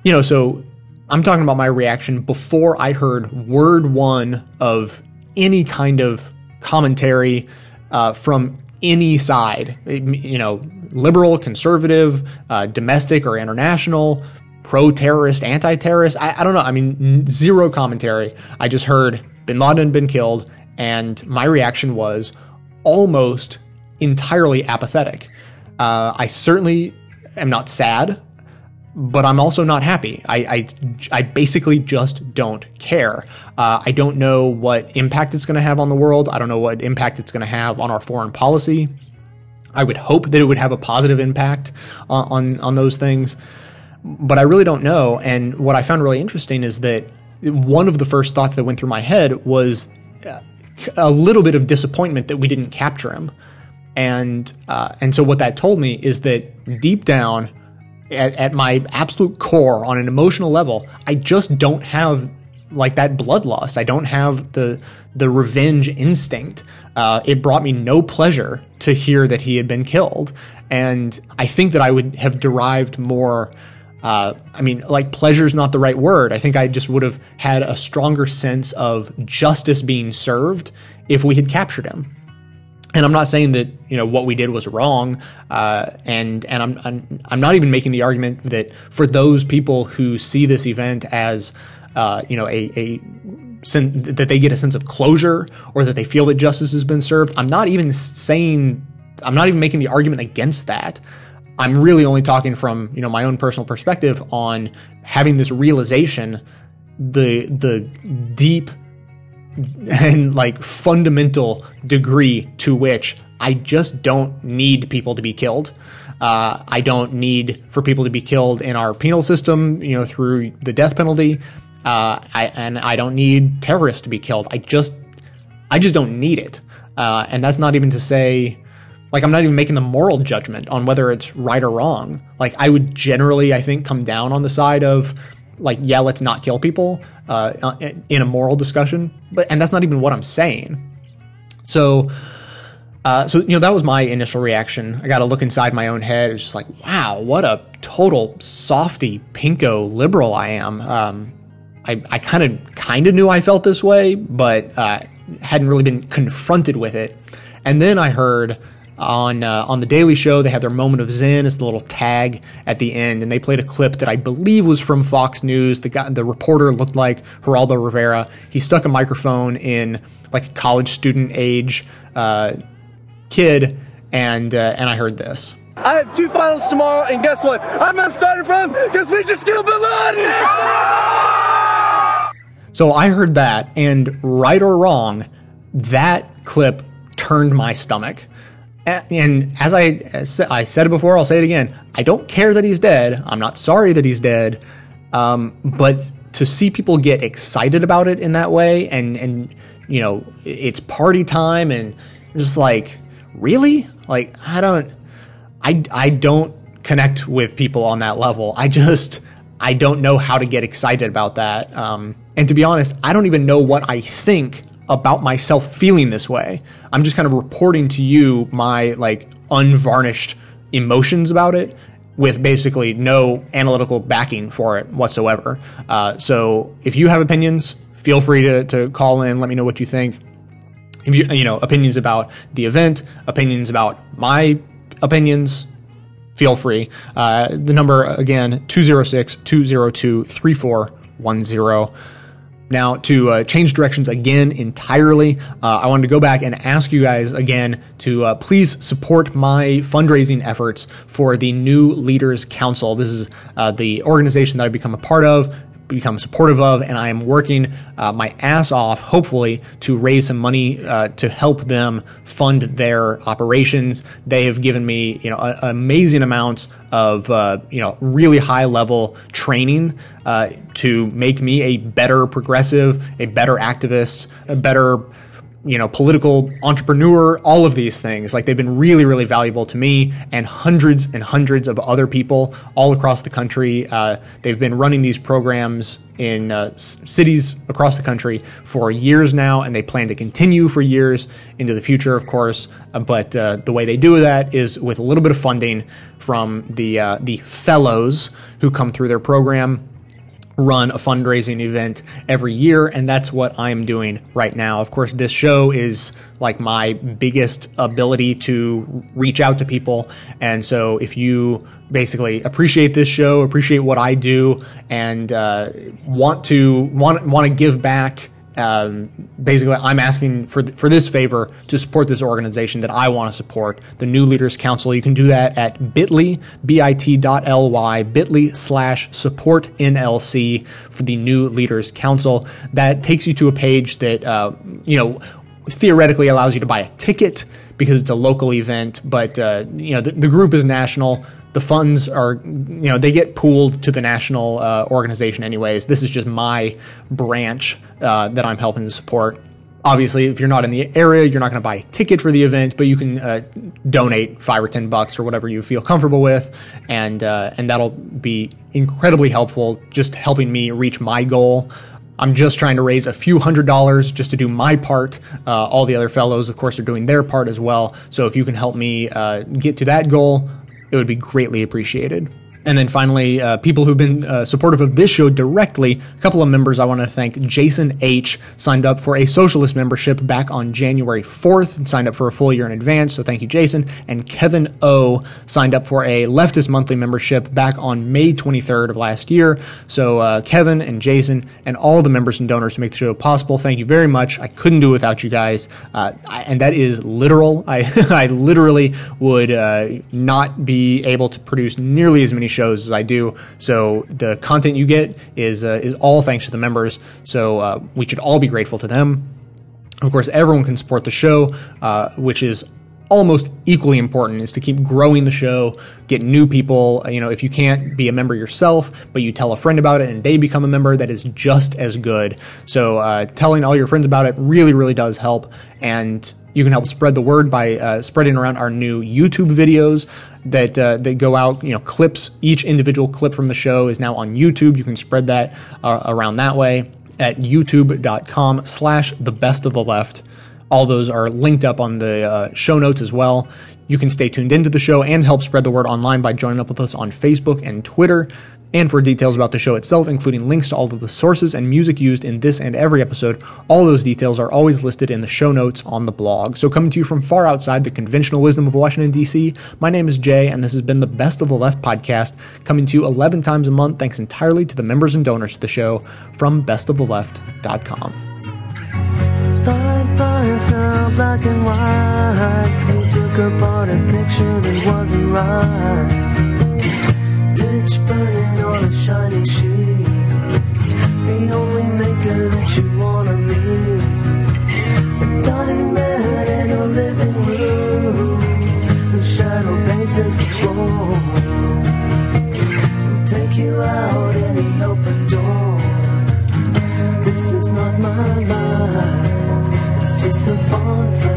you know, so I'm talking about my reaction before I heard word one of any kind of commentary uh, from any side, you know, liberal, conservative, uh, domestic or international, pro terrorist, anti terrorist. I, I don't know. I mean, zero commentary. I just heard bin Laden had been killed, and my reaction was almost entirely apathetic. Uh, I certainly am not sad, but I'm also not happy. I, I, I basically just don't care. Uh, I don't know what impact it's going to have on the world. I don't know what impact it's going to have on our foreign policy. I would hope that it would have a positive impact on, on, on those things, but I really don't know. And what I found really interesting is that one of the first thoughts that went through my head was uh, a little bit of disappointment that we didn't capture him. And uh, and so what that told me is that deep down, at, at my absolute core, on an emotional level, I just don't have like that bloodlust. I don't have the the revenge instinct. Uh, it brought me no pleasure to hear that he had been killed, and I think that I would have derived more. Uh, I mean, like pleasure is not the right word. I think I just would have had a stronger sense of justice being served if we had captured him and I'm not saying that you know what we did was wrong, uh, and and I'm, I'm I'm not even making the argument that for those people who see this event as uh, you know a a sen- that they get a sense of closure or that they feel that justice has been served. I'm not even saying I'm not even making the argument against that. I'm really only talking from you know my own personal perspective on having this realization, the the deep and like fundamental degree to which I just don't need people to be killed. Uh, I don't need for people to be killed in our penal system, you know, through the death penalty. Uh, I, and I don't need terrorists to be killed. I just, I just don't need it. Uh, and that's not even to say, like, I'm not even making the moral judgment on whether it's right or wrong. Like, I would generally, I think, come down on the side of, like, yeah, let's not kill people uh, in a moral discussion. But and that's not even what I'm saying. So, uh, so you know that was my initial reaction. I got to look inside my own head. It's just like, wow, what a total softy, pinko liberal I am. Um, I, I kind of kind of knew I felt this way, but uh, hadn't really been confronted with it. And then I heard on uh, on the Daily Show they had their moment of zen. It's the little tag at the end, and they played a clip that I believe was from Fox News. The guy, the reporter looked like Geraldo Rivera. He stuck a microphone in like a college student age uh, kid, and uh, and I heard this. I have two finals tomorrow, and guess what? I'm not starting from because we just killed Bin Laden. So I heard that, and right or wrong, that clip turned my stomach. And as I, I said it before, I'll say it again. I don't care that he's dead. I'm not sorry that he's dead. Um, but to see people get excited about it in that way, and and you know, it's party time, and just like, really, like I don't, I I don't connect with people on that level. I just I don't know how to get excited about that. Um, and to be honest, I don't even know what I think about myself feeling this way. I'm just kind of reporting to you my like unvarnished emotions about it with basically no analytical backing for it whatsoever. Uh, so if you have opinions, feel free to, to call in, let me know what you think. If you, you know, opinions about the event, opinions about my opinions, feel free. Uh, the number again, 206 202 3410. Now, to uh, change directions again entirely, uh, I wanted to go back and ask you guys again to uh, please support my fundraising efforts for the New Leaders Council. This is uh, the organization that I've become a part of become supportive of, and I am working uh, my ass off, hopefully, to raise some money uh, to help them fund their operations. They have given me, you know, a, amazing amounts of, uh, you know, really high level training uh, to make me a better progressive, a better activist, a better you know, political entrepreneur, all of these things. Like they've been really, really valuable to me and hundreds and hundreds of other people all across the country. Uh, they've been running these programs in uh, cities across the country for years now, and they plan to continue for years into the future, of course. Uh, but uh, the way they do that is with a little bit of funding from the uh, the fellows who come through their program run a fundraising event every year, and that's what I'm doing right now. Of course, this show is like my biggest ability to reach out to people, and so if you basically appreciate this show, appreciate what I do, and uh, want to want want to give back um, basically, I'm asking for th- for this favor to support this organization that I want to support, the New Leaders Council. You can do that at bit.ly, bit.ly, bit.ly slash support NLC for the New Leaders Council. That takes you to a page that, uh, you know, theoretically allows you to buy a ticket because it's a local event, but, uh, you know, the, the group is national the funds are you know they get pooled to the national uh, organization anyways this is just my branch uh, that i'm helping to support obviously if you're not in the area you're not going to buy a ticket for the event but you can uh, donate five or ten bucks or whatever you feel comfortable with and uh, and that'll be incredibly helpful just helping me reach my goal I'm just trying to raise a few hundred dollars just to do my part. Uh, all the other fellows, of course, are doing their part as well. So if you can help me uh, get to that goal, it would be greatly appreciated. And then finally, uh, people who've been uh, supportive of this show directly, a couple of members I want to thank. Jason H. signed up for a socialist membership back on January 4th and signed up for a full year in advance. So thank you, Jason. And Kevin O. signed up for a leftist monthly membership back on May 23rd of last year. So uh, Kevin and Jason and all the members and donors who make the show possible, thank you very much. I couldn't do it without you guys. Uh, I, and that is literal. I, I literally would uh, not be able to produce nearly as many shows as I do. So the content you get is uh, is all thanks to the members. So uh, we should all be grateful to them. Of course, everyone can support the show, uh, which is almost equally important is to keep growing the show, get new people. You know, if you can't be a member yourself, but you tell a friend about it and they become a member, that is just as good. So uh, telling all your friends about it really, really does help. And you can help spread the word by uh, spreading around our new YouTube videos that uh, that go out. You know, clips. Each individual clip from the show is now on YouTube. You can spread that uh, around that way at youtube.com slash the best of the left. All those are linked up on the uh, show notes as well. You can stay tuned into the show and help spread the word online by joining up with us on Facebook and Twitter. And for details about the show itself, including links to all of the sources and music used in this and every episode, all those details are always listed in the show notes on the blog. So, coming to you from far outside the conventional wisdom of Washington, D.C., my name is Jay, and this has been the Best of the Left podcast, coming to you 11 times a month, thanks entirely to the members and donors to the show from bestoftheleft.com. Now black and white you took apart a picture that wasn't right places before. We'll take you out any open door. This is not my life, it's just a fun friend.